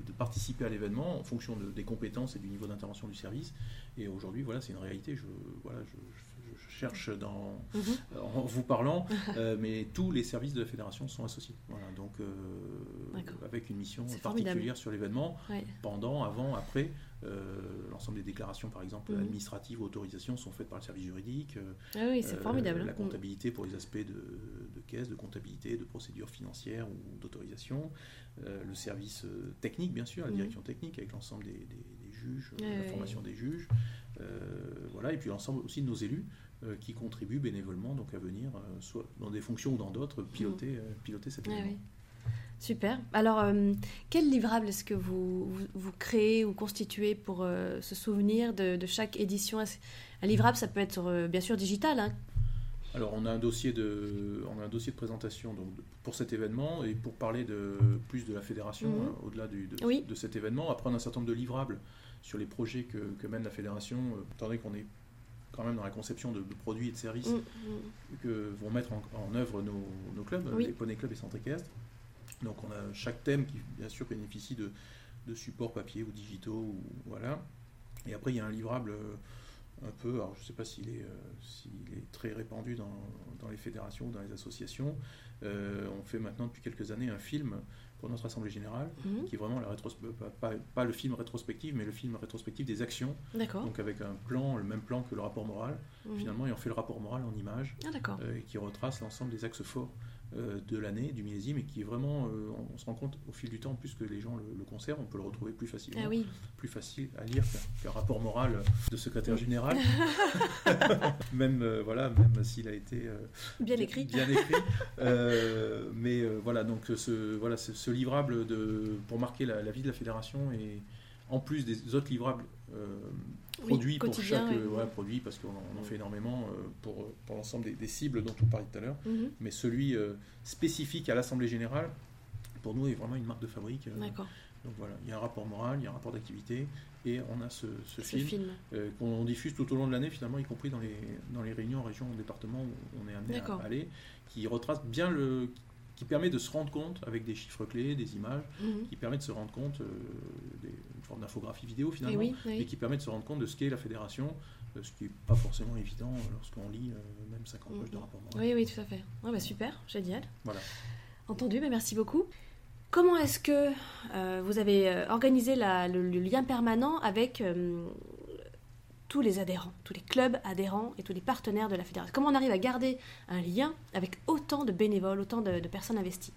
de participer à l'événement en fonction de- des compétences et du niveau d'intervention du service. Et aujourd'hui, voilà, c'est une réalité. Je, voilà, je, je- je cherche dans, Mhm. en vous parlant, euh, mais tous les services de la fédération sont associés. Voilà, donc euh, avec une mission particulière formidable. sur l'événement, Ouais. pendant, avant, après. euh, L'ensemble des déclarations, par exemple, Mhm. administratives, autorisations, sont faites par le service juridique. Ah oui, c'est formidable. La comptabilité pour les aspects de, de caisse, de comptabilité, de procédure financière ou d'autorisation. Le service technique, bien sûr, la Mhm. direction technique avec l'ensemble des, des- des juges, Ouais, la ouais. formation des juges. Euh, voilà, et puis l'ensemble aussi de nos élus qui contribuent bénévolement donc à venir, euh, soit dans des fonctions ou dans d'autres, piloter, euh, piloter cet Ah événement. oui. Super. Alors, euh, quel livrable est-ce que vous, vous, vous créez ou constituez pour euh, se souvenir de, de chaque édition? Un livrable, ça peut être euh, bien sûr digital. Hein. Alors on a un dossier de, on a un dossier de présentation donc, pour cet événement et pour parler de, plus de la fédération Mhm. hein, au-delà de, Oui. de cet événement. Après on a un certain nombre de livrables sur les projets que, que mène la fédération, euh, étant donné qu'on est quand même dans la conception de, de produits et de services Mm, mm. que vont mettre en, en œuvre nos, nos clubs, Oui. les poney clubs et centres équestres. Donc on a chaque thème qui bien sûr bénéficie de, de supports papier ou digitaux ou voilà. Et après il y a un livrable euh, un peu, alors je ne sais pas s'il est, euh, est très répandu dans, dans les fédérations ou dans les associations. Euh, on fait maintenant depuis quelques années un film pour notre assemblée générale Mhm. qui est vraiment la pas, pas- le film rétrospectif mais le film rétrospectif des actions. D'accord. Donc avec un plan, le même plan que le rapport moral Mhm. finalement et on fait le rapport moral en images Ah, euh, et qui retrace l'ensemble des axes forts de l'année, du millésime, et qui est vraiment, euh, on, se rend compte au fil du temps, plus que les gens le, le conservent, on peut le retrouver plus facilement, Ah oui. plus facile à lire qu'un rapport moral de secrétaire général, même euh, voilà, même s'il a été euh, Bien écrit. bien écrit. Euh, mais euh, voilà, donc ce, voilà, ce, ce livrable de, pour marquer la, la vie de la fédération est en plus des autres livrables produits pour chaque produit, parce qu'on en, fait énormément pour, pour l'ensemble des, cibles dont on parlait tout à l'heure, mhm. mais celui spécifique à l'Assemblée Générale, pour nous, est vraiment une marque de fabrique. D'accord. Donc voilà, il y a un rapport moral, il y a un rapport d'activité, et on a ce, film, euh, qu'on diffuse tout au long de l'année, finalement, y compris dans les, dans les réunions en région, en département où on est amené à aller, qui retrace bien le. Qui permet de se rendre compte, avec des chiffres clés, des images, mhm. qui permet de se rendre compte, euh, des, une forme d'infographie vidéo finalement, et, qui permet de se rendre compte de ce qu'est la fédération, euh, ce qui n'est pas forcément évident lorsqu'on lit même 50 pages de mhm. rapport moral. Oui, oui, tout à fait. Ouais, bah, super, génial. Voilà. Entendu, mais merci beaucoup. Comment est-ce que euh, vous avez euh, organisé le, lien permanent avec euh, tous les adhérents, tous les clubs adhérents et tous les partenaires de la fédération Comment on arrive à garder un lien avec autant de bénévoles, autant de personnes investies?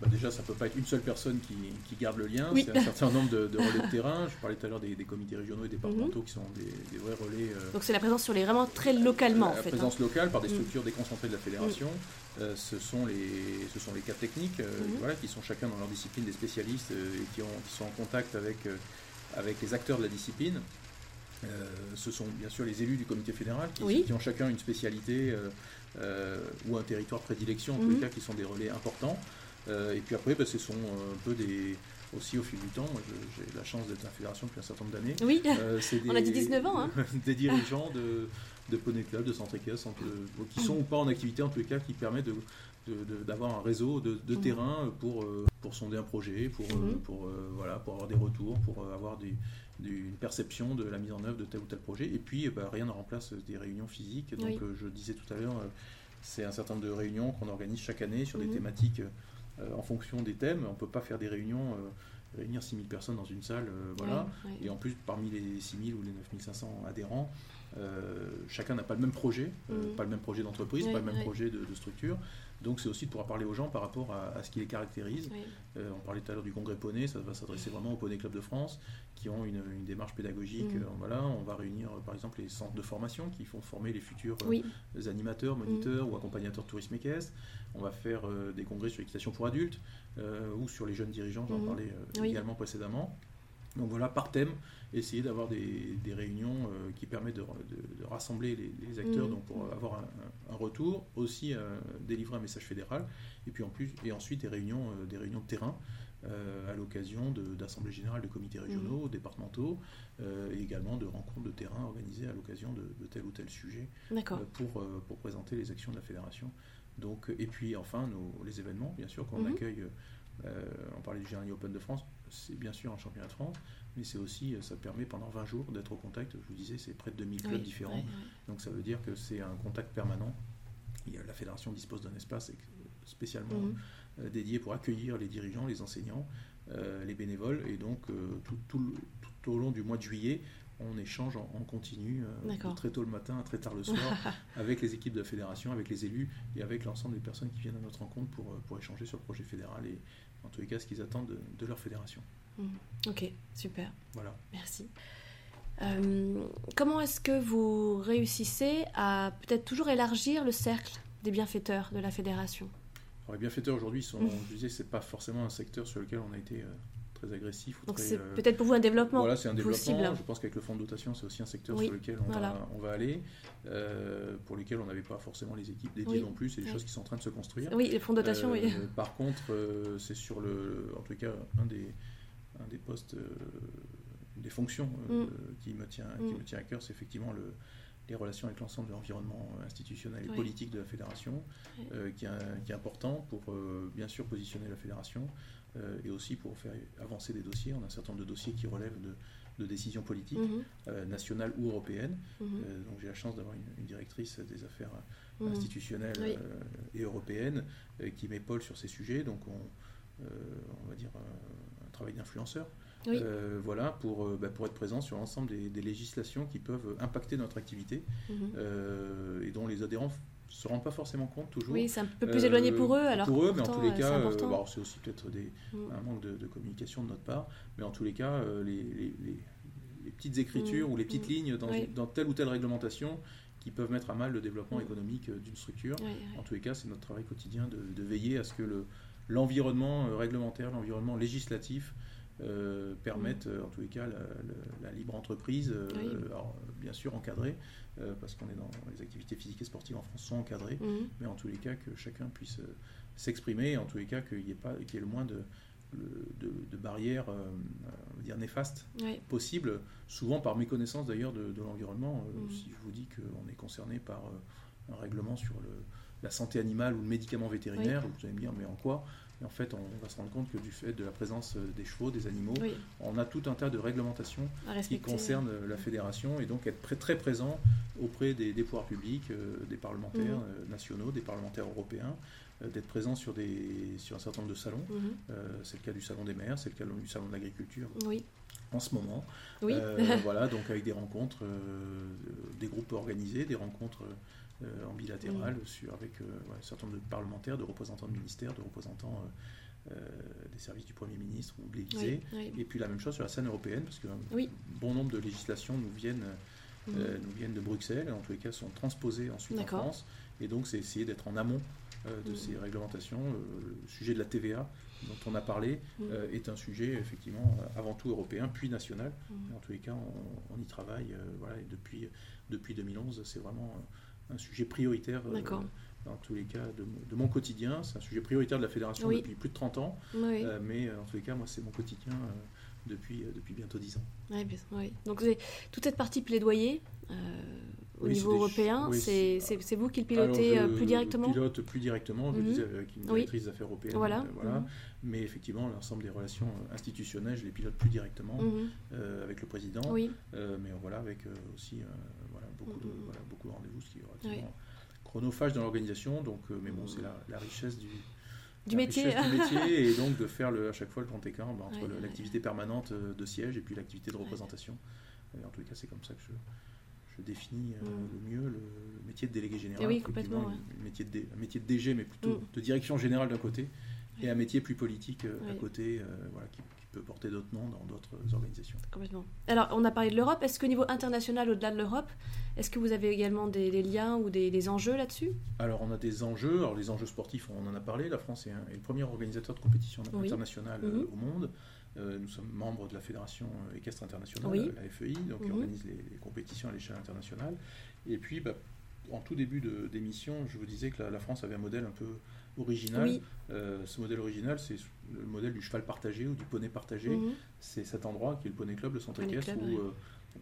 Bah, déjà, ça ne peut pas être une seule personne qui, garde le lien. C'est un certain nombre de, relais de terrain. Je parlais tout à l'heure des, comités régionaux et départementaux mhm. qui sont des, vrais relais. Euh, Donc c'est la présence sur les vraiment très localement. La, en fait, présence hein. locale par des mhm. structures déconcentrées de la fédération. Mhm. Euh, ce, sont les, ce sont les cas techniques euh, voilà, qui sont chacun dans leur discipline des spécialistes et qui, ont, qui, sont en contact avec, avec les acteurs de la discipline. Ce sont bien sûr les élus du comité fédéral qui, qui ont chacun une spécialité ou un territoire prédilection, en tous les cas, qui sont des relais importants. Euh, et puis après, bah, ce sont euh, un peu des, aussi au fil du temps. Moi, j'ai la chance d'être à la fédération depuis un certain nombre d'années. Oui, euh, on a dit 19 ans. Hein. des dirigeants de, de Poney Club, de Centre Équestre, qui sont ou pas en activité, en tous les cas, qui permettent de, d'avoir un réseau de, de mmh. terrain pour, pour sonder un projet, pour, mmh. pour, voilà, pour avoir des retours, pour avoir des, une perception de la mise en œuvre de tel ou tel projet. Et puis, bah, rien ne remplace des réunions physiques. Donc, je disais tout à l'heure, c'est un certain nombre de réunions qu'on organise chaque année sur des mmh. thématiques euh, en fonction des thèmes. On ne peut pas faire des réunions, euh, réunir 6000 personnes dans une salle. Euh, voilà. Et en plus, parmi les 6000 ou les 9500 adhérents, chacun n'a pas le même projet, mm. pas le même projet d'entreprise, pas le même projet de, structure. Donc c'est aussi de pouvoir parler aux gens par rapport à, ce qui les caractérise. on parlait tout à l'heure du congrès poney, ça va s'adresser vraiment au Poney Club de France, qui ont une, démarche pédagogique. Mm. voilà, on va réunir par exemple les centres de formation qui font former les futurs animateurs, moniteurs mm. ou accompagnateurs de tourisme équestre. On va faire euh, des congrès sur l'équitation pour adultes euh, ou sur les jeunes dirigeants, j'en mhm. parlais euh, également précédemment. Donc voilà, par thème, essayer d'avoir des, réunions qui permettent de, rassembler les, acteurs mhm. donc pour avoir un, retour, aussi délivrer un message fédéral, et puis en plus, et ensuite des réunions, des réunions de terrain à l'occasion d'assemblées générales de comités régionaux, mhm. départementaux, et également de rencontres de terrain organisées à l'occasion de, tel ou tel sujet pour, pour présenter les actions de la fédération donc, et puis enfin, les événements, bien sûr, qu'on mhm. accueille. Euh, on parlait du Génie Open de France, c'est bien sûr un championnat de France, mais c'est aussi, ça permet pendant 20 jours d'être au contact. Je vous disais, c'est près de 2000 clubs différents. Donc ça veut dire que c'est un contact permanent. la fédération dispose d'un espace spécialement mhm. euh, dédié pour accueillir les dirigeants, les enseignants, euh, les bénévoles. Et donc tout, tout, au long du mois de juillet, on échange en, continu, euh, très tôt le matin, très tard le soir, avec les équipes de la fédération, avec les élus et avec l'ensemble des personnes qui viennent à notre rencontre pour, euh, pour échanger sur le projet fédéral et en tous les cas ce qu'ils attendent de, leur fédération. Mmh. Ok, super. Voilà. Merci. Euh, comment est-ce que vous réussissez à peut-être toujours élargir le cercle des bienfaiteurs de la fédération? Alors, Les bienfaiteurs aujourd'hui, sont, mmh. je disais, c'est pas forcément un secteur sur lequel on a été très agressif. Donc c'est euh, peut-être pour vous un développement Voilà, c'est un développement. Je pense qu'avec le fonds de dotation, c'est aussi un secteur sur lequel on, va, on va, aller, euh, pour lequel on n'avait pas forcément les équipes dédiées non plus. C'est des choses qui sont en train de se construire. Oui, les fonds de dotation, oui. Euh, par contre, c'est sur le, en tout cas, un des, un des postes, des fonctions mm. qui, me tient, qui mm. me tient à cœur, c'est effectivement le, les relations avec l'ensemble de l'environnement institutionnel et politique de la fédération, qui, est, qui, est, important pour bien sûr positionner la fédération, et aussi pour faire avancer des dossiers. On a un certain nombre de dossiers qui relèvent de, décisions politiques, mhm. euh, nationales ou européennes. Mhm. Euh, donc j'ai la chance d'avoir une, directrice des affaires mhm. institutionnelles et européennes qui m'épaule sur ces sujets. Donc on, on va dire un travail d'influenceur. voilà, pour, bah, pour être présent sur l'ensemble des, des, législations qui peuvent impacter notre activité et dont les adhérents se rendent pas forcément compte toujours. Oui, c'est un peu plus éloigné pour eux. Alors pour eux, mais en tous les cas, euh, c'est aussi peut-être mm. un manque de, communication de notre part, mais en tous les cas, euh, les, les, les, petites écritures mm. ou les petites mm. lignes dans, dans, telle ou telle réglementation qui peuvent mettre à mal le développement économique euh, d'une structure. En tous les cas, c'est notre travail quotidien de, de, veiller à ce que l'environnement réglementaire, l'environnement législatif permettent en tous les cas la, libre entreprise, bien sûr encadrée, parce qu'on est dans les activités physiques et sportives en France sont encadrées, mhm. mais en tous les cas que chacun puisse s'exprimer, en tous les cas qu'il y ait pas, qu'il y ait le moins de de, barrières euh, dire néfastes possibles, souvent par méconnaissance d'ailleurs de, l'environnement. Euh, mhm. Si je vous dis qu'on est concerné par euh, un règlement sur le, la santé animale ou le médicament vétérinaire, vous allez me dire mais en quoi en fait, on va se rendre compte que du fait de la présence des chevaux, des animaux, on a tout un tas de réglementations qui concernent la fédération et donc être très présent auprès des, pouvoirs publics, des parlementaires mhm. nationaux, des parlementaires européens, euh, d'être présent sur, des, sur un certain nombre de salons. Mhm. Euh, c'est le cas du Salon des maires, c'est le cas du Salon de l'agriculture. Oui. En ce moment. Oui. Euh, voilà, donc avec des rencontres, des groupes organisés, des rencontres en bilatéral sur, avec un certain nombre de parlementaires, de représentants de ministères, de représentants des services du Premier ministre ou de l'Élysée. Et puis la même chose sur la scène européenne, parce qu'un bon nombre de législations nous viennent, mhm. nous viennent de Bruxelles, en tous les cas sont transposées ensuite en France. Et donc c'est essayer d'être en amont euh, de ces réglementations. Euh, le sujet de la TVA, dont on a parlé, euh, est un sujet effectivement avant tout européen, puis national. En tous les cas, on, y travaille. voilà, et depuis, depuis 2011, c'est vraiment un sujet prioritaire dans tous les cas de, mon quotidien. C'est un sujet prioritaire de la fédération depuis plus de 30 ans, mais en tous les cas, moi, c'est mon quotidien depuis, depuis bientôt 10 ans. Oui, oui. Donc, toute cette partie plaidoyer, au niveau européen, c'est vous qui le pilotez euh, plus directement Je pilote plus directement, je mhm. disais, avec une directrice d'affaires européennes. Voilà. Euh, voilà. Mhm. Mais effectivement, l'ensemble des relations euh, institutionnelles, je les pilote plus directement mhm. avec le président. Oui. mais voilà, avec aussi beaucoup, de, voilà, beaucoup de rendez-vous, ce qui est relativement chronophage dans l'organisation. Donc, mais bon, c'est la, la, richesse du, du métier. du métier et donc de faire le, à chaque fois le grand écart bah, entre l'activité permanente de siège et puis l'activité de représentation. en tous les cas, c'est comme ça que je, définit euh, mm. le mieux le, métier de délégué général. oui, complètement. Un, métier de, métier de DG, mais plutôt mm. de direction générale d'un côté, et un métier plus politique euh, à côté, euh, voilà, qui, peut porter d'autres noms dans d'autres organisations. Complètement. Alors, on a parlé de l'Europe. Est-ce qu'au niveau international, au-delà de l'Europe, est-ce que vous avez également des, liens ou des, enjeux là-dessus? Alors, on a des enjeux. Alors, les enjeux sportifs, on en a parlé. La France est, le premier organisateur de compétition internationale mm-hmm. au monde. Euh, nous sommes membres de la Fédération équestre internationale, la FEI, donc qui mhm. organise les, compétitions à l'échelle internationale. Et puis, bah, en tout début d'émission, je vous disais que la, France avait un modèle un peu original. Euh, ce modèle original, c'est le modèle du cheval partagé ou du poney partagé. Mhm. C'est cet endroit qui est le Poney Club, le centre équestre, où euh,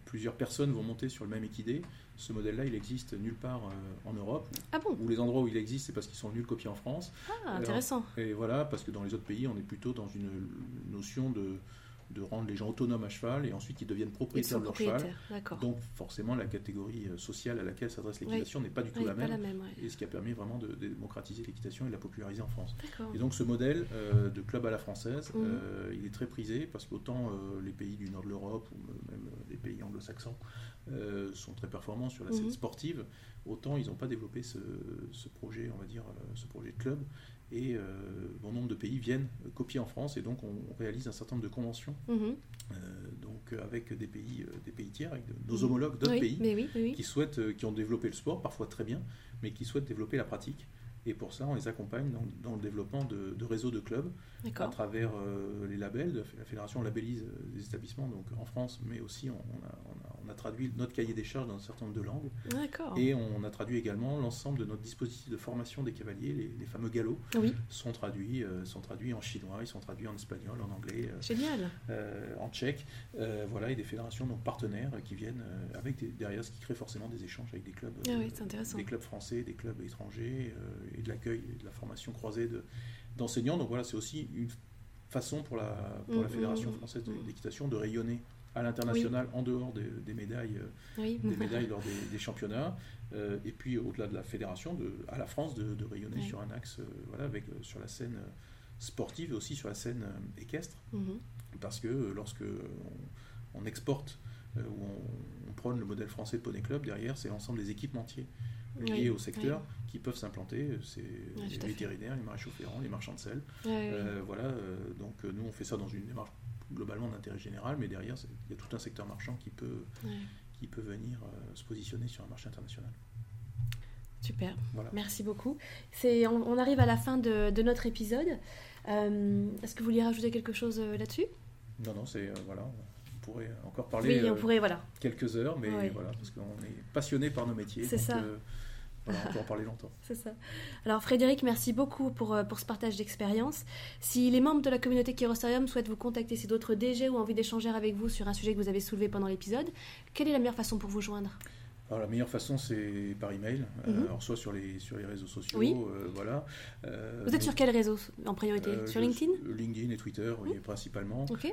plusieurs personnes vont monter sur le même équidé. Ce modèle-là, il existe nulle part euh, en Europe. Ah bon? Ou les endroits où il existe, c'est parce qu'ils sont venus le copier en France. Ah, intéressant. et voilà, parce que dans les autres pays, on est plutôt dans une notion de de rendre les gens autonomes à cheval et ensuite ils deviennent propriétaires de leur cheval. Donc forcément la catégorie euh, sociale à laquelle s'adresse l'équitation n'est pas du tout la même, et ce qui a permis vraiment de, démocratiser l'équitation et de la populariser en France. Et donc ce modèle euh, de club à la française, mhm. euh, il est très prisé parce qu'autant les pays du nord de l'Europe ou même les pays anglo-saxons sont très performants sur la scène mhm. sportive, autant ils n'ont pas développé ce, ce, projet, on va dire, ce projet de club et euh, bon nombre de pays viennent copier en France et donc on, réalise un certain nombre de conventions mhm. euh, donc avec des pays, euh, des pays tiers, avec nos mhm. homologues d'autres pays qui souhaitent, qui ont développé le sport, parfois très bien, mais qui souhaitent développer la pratique. Et pour ça, on les accompagne dans, le développement de, réseaux de clubs à travers les labels. La fédération labellise des établissements donc en France, mais aussi on, a, traduit notre cahier des charges dans un certain nombre de langues. Et on a traduit également l'ensemble de notre dispositif de formation des cavaliers, les, fameux galops, sont, traduits, euh, sont traduits en chinois, ils sont traduits en espagnol, en anglais, euh, Génial. Euh, en tchèque. voilà, et des fédérations donc partenaires qui viennent avec derrière ce qui crée forcément des échanges avec des clubs, ah des clubs français, des clubs étrangers et de l'accueil et de la formation croisée d'enseignants. donc voilà, c'est aussi une façon pour la, pour la mm, Fédération mm, française mm. d'équitation de rayonner à l'international en dehors des, médailles, des médailles lors des, championnats. Euh, et puis au-delà de la fédération, de, à la France de, rayonner sur un axe, euh, voilà, avec, euh, sur la scène sportive et aussi sur la scène équestre. Mm-hmm. Parce que lorsque on, exporte ou on, prône le modèle français de Poney Club, derrière, c'est l'ensemble des équipementiers liés au secteur qui peuvent s'implanter. C'est les vétérinaires, les maréchaux ferrants, les marchands de sel. voilà, donc nous on fait ça dans une démarche globalement d'intérêt général, mais derrière, il y a tout un secteur marchand qui peut, qui peut venir euh, se positionner sur un marché international. Super, merci beaucoup. On, on, arrive à la fin de, de notre épisode. Euh, est-ce que vous vouliez rajouter quelque chose euh, là-dessus? Non, non, c'est voilà, on pourrait encore parler oui, on pourrait, voilà. quelques heures, mais voilà, parce qu'on est passionné par nos métiers. C'est ça. On peut en parler longtemps. C'est ça. Alors Frédéric, merci beaucoup pour, pour ce partage d'expérience. Si les membres de la communauté Kerosarium souhaitent vous contacter, si d'autres DG ou envie d'échanger avec vous sur un sujet que vous avez soulevé pendant l'épisode, quelle est la meilleure façon pour vous joindre? Alors, la meilleure façon, c'est par email, mhm. alors soit sur les, sur les réseaux sociaux. Oui. voilà. Vous êtes sur quel réseau en priorité Sur LinkedIn LinkedIn et Twitter, oui, mhm. principalement. Ok.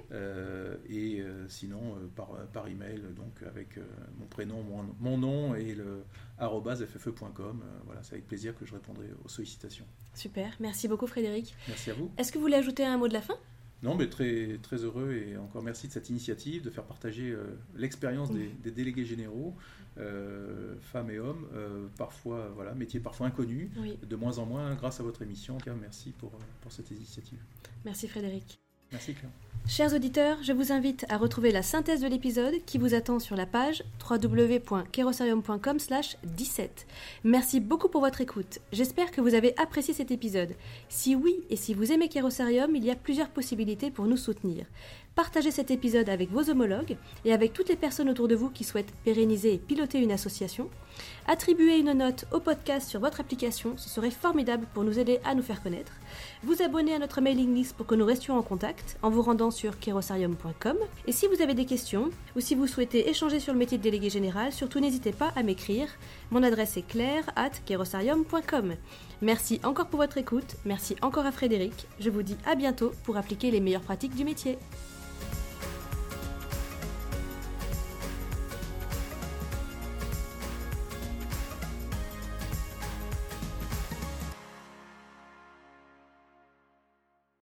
et sinon, par, par email, donc avec mon prénom, mon, mon, nom et le @ffe.com. voilà, c'est avec plaisir que je répondrai aux sollicitations. Super, merci beaucoup Frédéric. Merci à vous. Est-ce que vous voulez ajouter un mot de la fin? Non, mais très, très heureux et encore merci de cette initiative, de faire partager l'expérience des, des, délégués généraux euh, femmes et hommes, euh, parfois, voilà, métiers parfois inconnus, de moins en moins grâce à votre émission. merci pour, pour cette initiative. Merci Frédéric. Merci Claire. Chers auditeurs, je vous invite à retrouver la synthèse de l'épisode qui vous attend sur la page www.kerosarium.com 17. Merci beaucoup pour votre écoute. J'espère que vous avez apprécié cet épisode. Si oui et si vous aimez Kerosarium, il y a plusieurs possibilités pour nous soutenir. Partagez cet épisode avec vos homologues et avec toutes les personnes autour de vous qui souhaitent pérenniser et piloter une association. Attribuez une note au podcast sur votre application, ce serait formidable pour nous aider à nous faire connaître. Vous abonner à notre mailing list pour que nous restions en contact en vous rendant sur kerosarium.com. Et si vous avez des questions ou si vous souhaitez échanger sur le métier de délégué général, surtout n'hésitez pas à m'écrire. Mon adresse est claire at kerosarium.com. Merci encore pour votre écoute, merci encore à Frédéric. Je vous dis à bientôt pour appliquer les meilleures pratiques du métier.